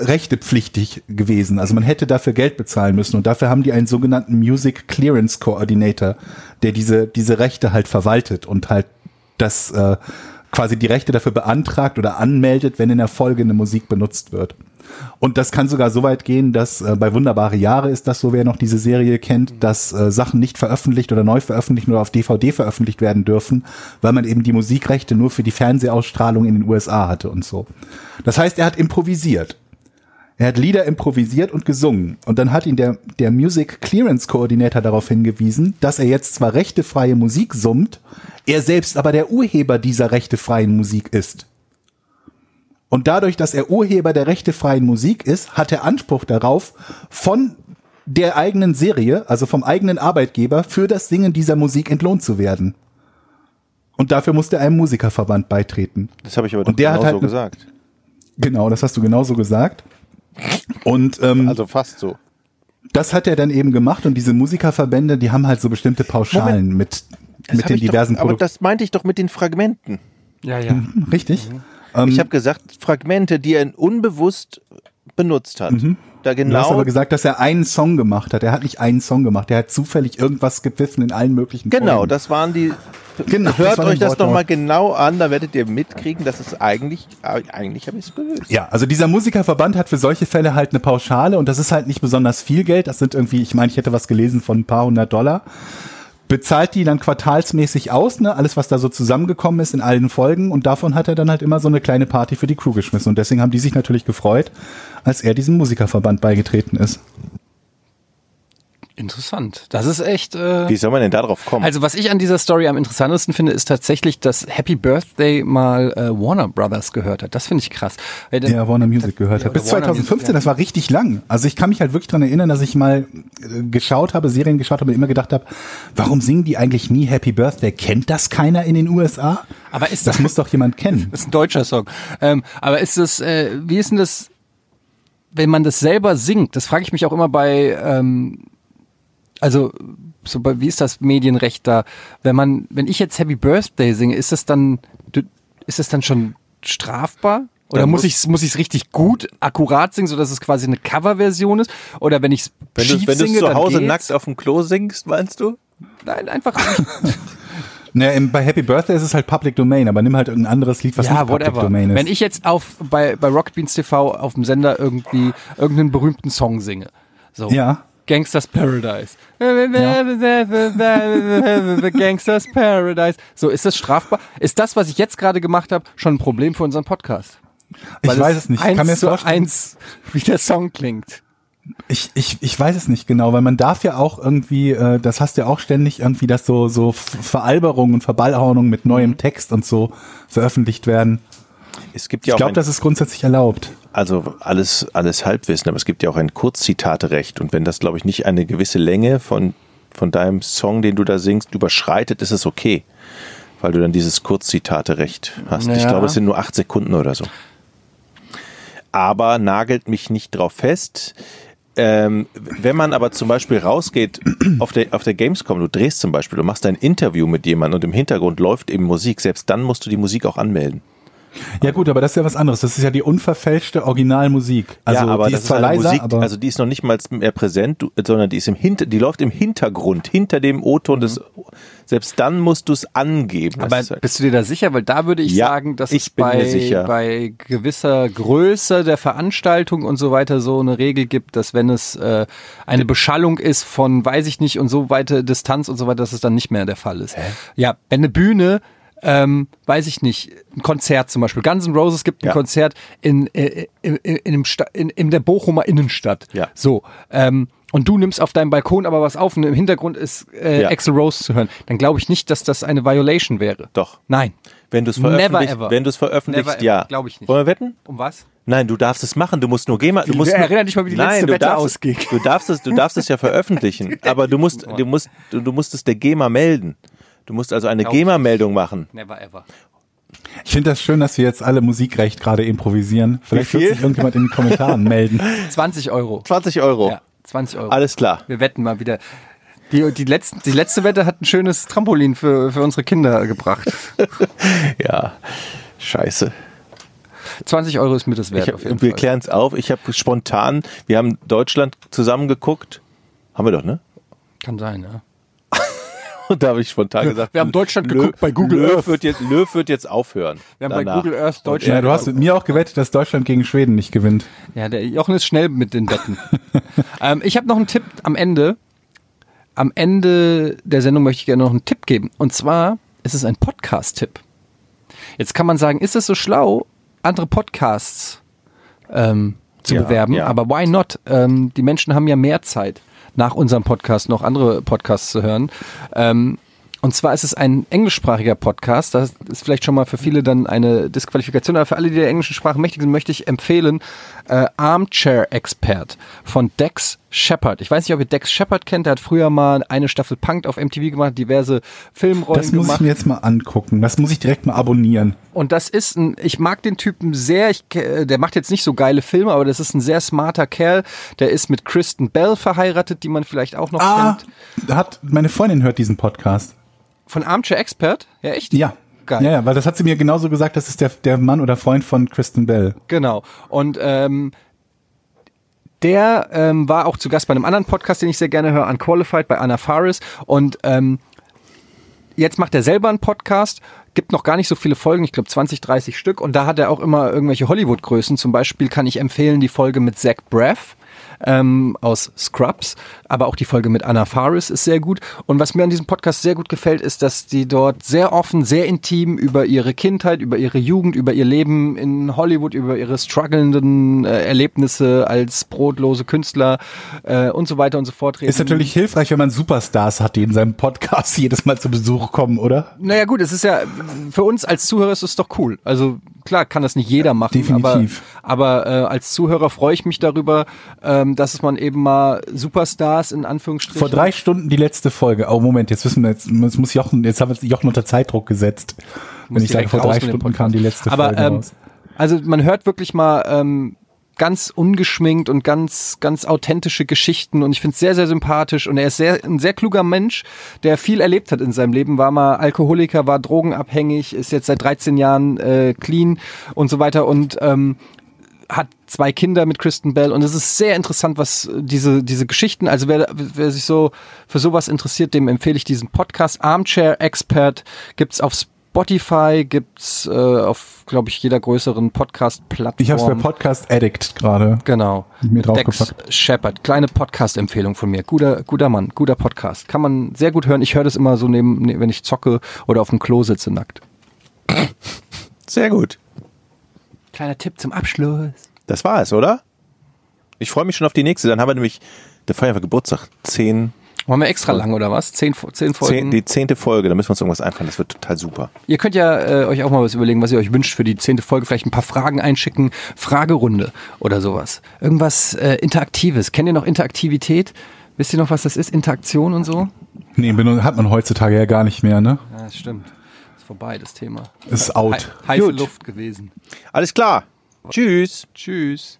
Rechte pflichtig gewesen. Also man hätte dafür Geld bezahlen müssen und dafür haben die einen sogenannten Music Clearance Coordinator, der diese, diese Rechte halt verwaltet und halt das äh, quasi die Rechte dafür beantragt oder anmeldet, wenn in der Folge eine Musik benutzt wird. Und das kann sogar so weit gehen, dass äh, bei Wunderbare Jahre ist das so, wer noch diese Serie kennt, dass äh, Sachen nicht veröffentlicht oder neu veröffentlicht oder auf DVD veröffentlicht werden dürfen, weil man eben die Musikrechte nur für die Fernsehausstrahlung in den USA hatte und so. Das heißt, er hat improvisiert. Er hat Lieder improvisiert und gesungen. Und dann hat ihn der, der Music Clearance Coordinator darauf hingewiesen, dass er jetzt zwar rechtefreie Musik summt, er selbst aber der Urheber dieser rechtefreien Musik ist. Und dadurch, dass er Urheber der rechtefreien Musik ist, hat er Anspruch darauf, von der eigenen Serie, also vom eigenen Arbeitgeber, für das Singen dieser Musik entlohnt zu werden. Und dafür musste er einem Musikerverband beitreten. Das habe ich aber Und doch der genau hat halt so gesagt. Genau, das hast du genauso gesagt. Und ähm, Also fast so. das hat er dann eben gemacht und diese Musikerverbände, die haben halt so bestimmte Pauschalen mit Das mit hab den ich doch, diversen Aber das meinte ich doch mit den Fragmenten. Ja, ja. Richtig? Mhm. Ähm, Ich habe gesagt, Fragmente, die er unbewusst benutzt hat. Da Mhm. Du hast genau. aber gesagt, dass er einen Song gemacht hat. Er hat nicht einen Song gemacht. Er hat zufällig irgendwas gepfiffen in allen möglichen Genau, Folgen. das waren die. Genau, das Hört war euch das Wortlaut. doch mal genau an, da werdet ihr mitkriegen, dass es eigentlich, eigentlich habe ich es gelöst. Ja, also dieser Musikerverband hat für solche Fälle halt eine Pauschale und das ist halt nicht besonders viel Geld. Das sind irgendwie, ich meine, ich hätte was gelesen von ein paar hundert Dollar. Bezahlt die dann quartalsmäßig aus, ne? Alles, was da so zusammengekommen ist in allen Folgen und davon hat er dann halt immer so eine kleine Party für die Crew geschmissen und deswegen haben die sich natürlich gefreut, als er diesem Musikerverband beigetreten ist. Interessant. Das ist echt. Äh, Wie soll man denn da drauf kommen? also was ich an dieser Story am interessantesten finde, ist tatsächlich, dass Happy Birthday mal äh, Warner Brothers gehört hat. Das finde ich krass. Weil dann- Ja, Warner Music gehört Ja, hat. Bis oder Warner 2015, Music, ja. das war richtig lang. Also ich kann mich halt wirklich dran erinnern, dass ich mal äh, geschaut habe, Serien geschaut habe und immer gedacht habe, warum singen die eigentlich nie Happy Birthday? Kennt das keiner in den USA? Aber ist das das- muss doch jemand kennen. Das ist ein deutscher Song. Ähm, aber ist das, äh, wie ist denn das, wenn man das selber singt? Das frage ich mich auch immer bei, ähm, also so wie ist das Medienrecht da? Wenn man, wenn ich jetzt Happy Birthday singe, ist das dann, ist das dann schon strafbar? Oder Dann muss muss- ich muss ich es richtig gut, akkurat singen, so dass es quasi eine Coverversion ist? Oder wenn ich es wenn du schief wenn du singe, zu dann Hause geht's? nackt auf dem Klo singst, meinst du? Nein, einfach Naja, bei Happy Birthday ist es halt Public Domain, aber nimm halt irgendein anderes Lied, was ja, nicht Public whatever. Domain ist. Wenn ich jetzt auf bei bei Rocket Beans TV auf dem Sender irgendwie irgendeinen berühmten Song singe, so ja. Gangsters Paradise, Gangsters Paradise, so ist das strafbar? Ist das, was ich jetzt gerade gemacht habe, schon ein Problem für unseren Podcast? Ich Weil weiß es nicht. Ich kann mir zu vorstellen, eins, wie der Song klingt. Ich, ich, ich weiß es nicht genau, weil man darf ja auch irgendwie, äh, das hast du ja auch ständig irgendwie, dass so, so Veralberungen und Verballhornungen mit neuem Mhm. Text und so veröffentlicht werden. Es gibt Ich ja auch glaube, das ist grundsätzlich erlaubt. also alles, alles Halbwissen, aber es gibt ja auch ein Kurzzitaterecht und wenn das, glaube ich, nicht eine gewisse Länge von, von deinem Song, den du da singst, überschreitet, ist es okay. Weil du dann dieses Kurzzitaterecht hast. Ich Ja. glaube, es sind nur acht Sekunden oder so. Aber nagelt mich nicht drauf fest. Ähm, wenn man aber zum Beispiel rausgeht auf der, auf der Gamescom, du drehst zum Beispiel, du machst ein Interview mit jemandem und im Hintergrund läuft eben Musik, selbst dann musst du die Musik auch anmelden. Ja gut, aber das ist ja was anderes. Das ist ja die unverfälschte Originalmusik. Also ja, aber die das ist zwar eine leiser, Musik, aber also die ist noch nicht mal mehr präsent, du, sondern die ist im Hinter, die läuft im Hintergrund, hinter dem O-Ton des. Selbst dann musst du es angeben. Aber halt- bist du dir da sicher? Weil da würde ich Ja, sagen, dass ich es bei, sicher. bei gewisser Größe der Veranstaltung und so weiter so eine Regel gibt, dass wenn es äh, eine Beschallung ist von, weiß ich nicht, und so weite Distanz und so weiter, dass es dann nicht mehr der Fall ist. Ja, wenn eine Bühne ähm, weiß ich nicht, ein Konzert zum Beispiel. Guns N' Roses gibt ein Ja. Konzert in, äh, in, in, in, in, der Bochumer Innenstadt. Ja. So. Ähm, und du nimmst auf deinem Balkon aber was auf und im Hintergrund ist äh, Ja. Axl Rose zu hören. Dann glaube ich nicht, dass das eine Violation wäre. Doch. Nein. Wenn du es ever. wenn du es veröffentlichst, Never ever, ja. glaub ich nicht. Wollen wir wetten? Um was? Nein, du darfst es machen. Du musst nur GEMA. Du musst nur, erinnere dich mal, wie die Nein, letzte du Wette darfst, ausging. Du darfst es, du darfst es ja veröffentlichen, aber du musst, du musst, du, du musst es der GEMA melden. Du musst also eine GEMA-Meldung machen. Never ever. ich finde das schön, dass wir jetzt alle Musikrecht gerade improvisieren. Vielleicht Wie wird sich irgendjemand in den Kommentaren melden. 20 Euro. 20 Euro. Ja, 20 Euro. Alles klar. Wir wetten mal wieder. Die, die, letzten, die letzte Wette hat ein schönes Trampolin für, für unsere Kinder gebracht. Ja. Scheiße. 20 Euro ist mir das wert. Hab, jeden wir klären es auf. Ich habe spontan, wir haben Deutschland zusammengeguckt. Haben wir doch, ne? Kann sein, ja. Und da habe ich spontan gesagt, wir haben Deutschland Lö- geguckt bei Google Löw Earth. Wird jetzt, Löw wird jetzt aufhören. Wir haben bei danach. Google Earth Ja, Deutschland. du hast mit mir auch gewettet, dass Deutschland gegen Schweden nicht gewinnt. Ja, der Jochen ist schnell mit den Wetten. ähm, ich habe noch einen Tipp am Ende. Am Ende der Sendung möchte ich gerne noch einen Tipp geben. Und zwar ist es ein Podcast-Tipp. Jetzt kann man sagen, ist es so schlau, andere Podcasts ähm, zu Ja, bewerben? ja. Aber why not? Ähm, die Menschen haben ja mehr Zeit, nach unserem Podcast noch andere Podcasts zu hören. Ähm, und zwar ist es ein englischsprachiger Podcast. Das ist vielleicht schon mal für viele dann eine Disqualifikation. Aber für alle, die der englischen Sprache mächtig sind, möchte ich empfehlen äh, Armchair Expert von Dex Shepard. Ich weiß nicht, ob ihr Dex Shepard kennt. Der hat früher mal eine Staffel Punk auf MTV gemacht, diverse Filmrollen Das muss gemacht. ich mir jetzt mal angucken. Das muss ich direkt mal abonnieren. Und das ist ein, ich mag den Typen sehr, ich, ke- der macht jetzt nicht so geile Filme, aber das ist ein sehr smarter Kerl. Der ist mit Kristen Bell verheiratet, die man vielleicht auch noch Ah, kennt. hat, meine Freundin hört diesen Podcast. Von Armchair Expert? Ja, echt? Ja. Geil. Ja, ja, weil das hat sie mir genauso gesagt, das ist der, der Mann oder Freund von Kristen Bell. Genau. Und ähm, der ähm, war auch zu Gast bei einem anderen Podcast, den ich sehr gerne höre, Unqualified bei Anna Faris. Und ähm, jetzt macht er selber einen Podcast, gibt noch gar nicht so viele Folgen, ich glaube 20, 30 Stück. Und da hat er auch immer irgendwelche Hollywood-Größen. Zum Beispiel kann ich empfehlen die Folge mit Zach Braff ähm, aus Scrubs, aber auch die Folge mit Anna Faris ist sehr gut. Und was mir an diesem Podcast sehr gut gefällt, ist, dass die dort sehr offen, sehr intim über ihre Kindheit, über ihre Jugend, über ihr Leben in Hollywood, über ihre strugglenden äh, Erlebnisse als brotlose Künstler äh, und so weiter und so fort reden. Ist natürlich hilfreich, wenn man Superstars hat, die in seinem Podcast jedes Mal zu Besuch kommen, oder? Naja gut, es ist ja, für uns als Zuhörer ist es doch cool. Also klar kann das nicht jeder machen, Definitiv. aber, aber äh, als Zuhörer freue ich mich darüber, ähm, dass man eben mal Superstars in Anführungsstrichen... Vor drei Stunden die letzte Folge. Oh, Moment, jetzt wissen wir, jetzt, jetzt muss Jochen, jetzt haben wir Jochen unter Zeitdruck gesetzt. Wenn ich sage, vor drei Stunden kam die letzte aber, Folge ähm, raus. Also man hört wirklich mal ähm, ganz ungeschminkt und ganz ganz authentische Geschichten und ich finde es sehr sehr sympathisch und er ist sehr ein sehr kluger Mensch, der viel erlebt hat in seinem Leben, war mal Alkoholiker, war drogenabhängig, ist jetzt seit 13 Jahren äh, clean und so weiter und ähm, hat zwei Kinder mit Kristen Bell und es ist sehr interessant, was diese diese Geschichten, also wer, wer sich so für sowas interessiert, dem empfehle ich diesen Podcast Armchair Expert gibt's auf Spotify, gibt's äh, auf glaube ich jeder größeren Podcast Plattform. Ich habe es bei Podcast Addict gerade. Genau. Mir Dex. Shepard, kleine Podcast-Empfehlung von mir. Guter, guter Mann, guter Podcast. Kann man sehr gut hören. Ich höre das immer so neben, ne- wenn ich zocke oder auf dem Klo sitze nackt. Sehr gut. Kleiner Tipp zum Abschluss. Das war es, oder? Ich freue mich schon auf die nächste. Dann haben wir nämlich, der feiern wir Geburtstag. Zehn, Wollen wir extra lang oder was? Zehn, zehn Folgen? zehn, die zehnte Folge. Da müssen wir uns irgendwas einfallen. Das wird total super. Ihr könnt ja äh, euch auch mal was überlegen, was ihr euch wünscht für die zehnte Folge. Vielleicht ein paar Fragen einschicken. Fragerunde oder sowas. Irgendwas äh, Interaktives. Kennt ihr noch Interaktivität? Wisst ihr noch, was das ist? Interaktion und so? Nee, hat man heutzutage ja gar nicht mehr, ne? Ja, das stimmt. Vorbei, das Thema. Ist out. He heiße Gut. Luft gewesen. Alles klar. Tschüss. Tschüss.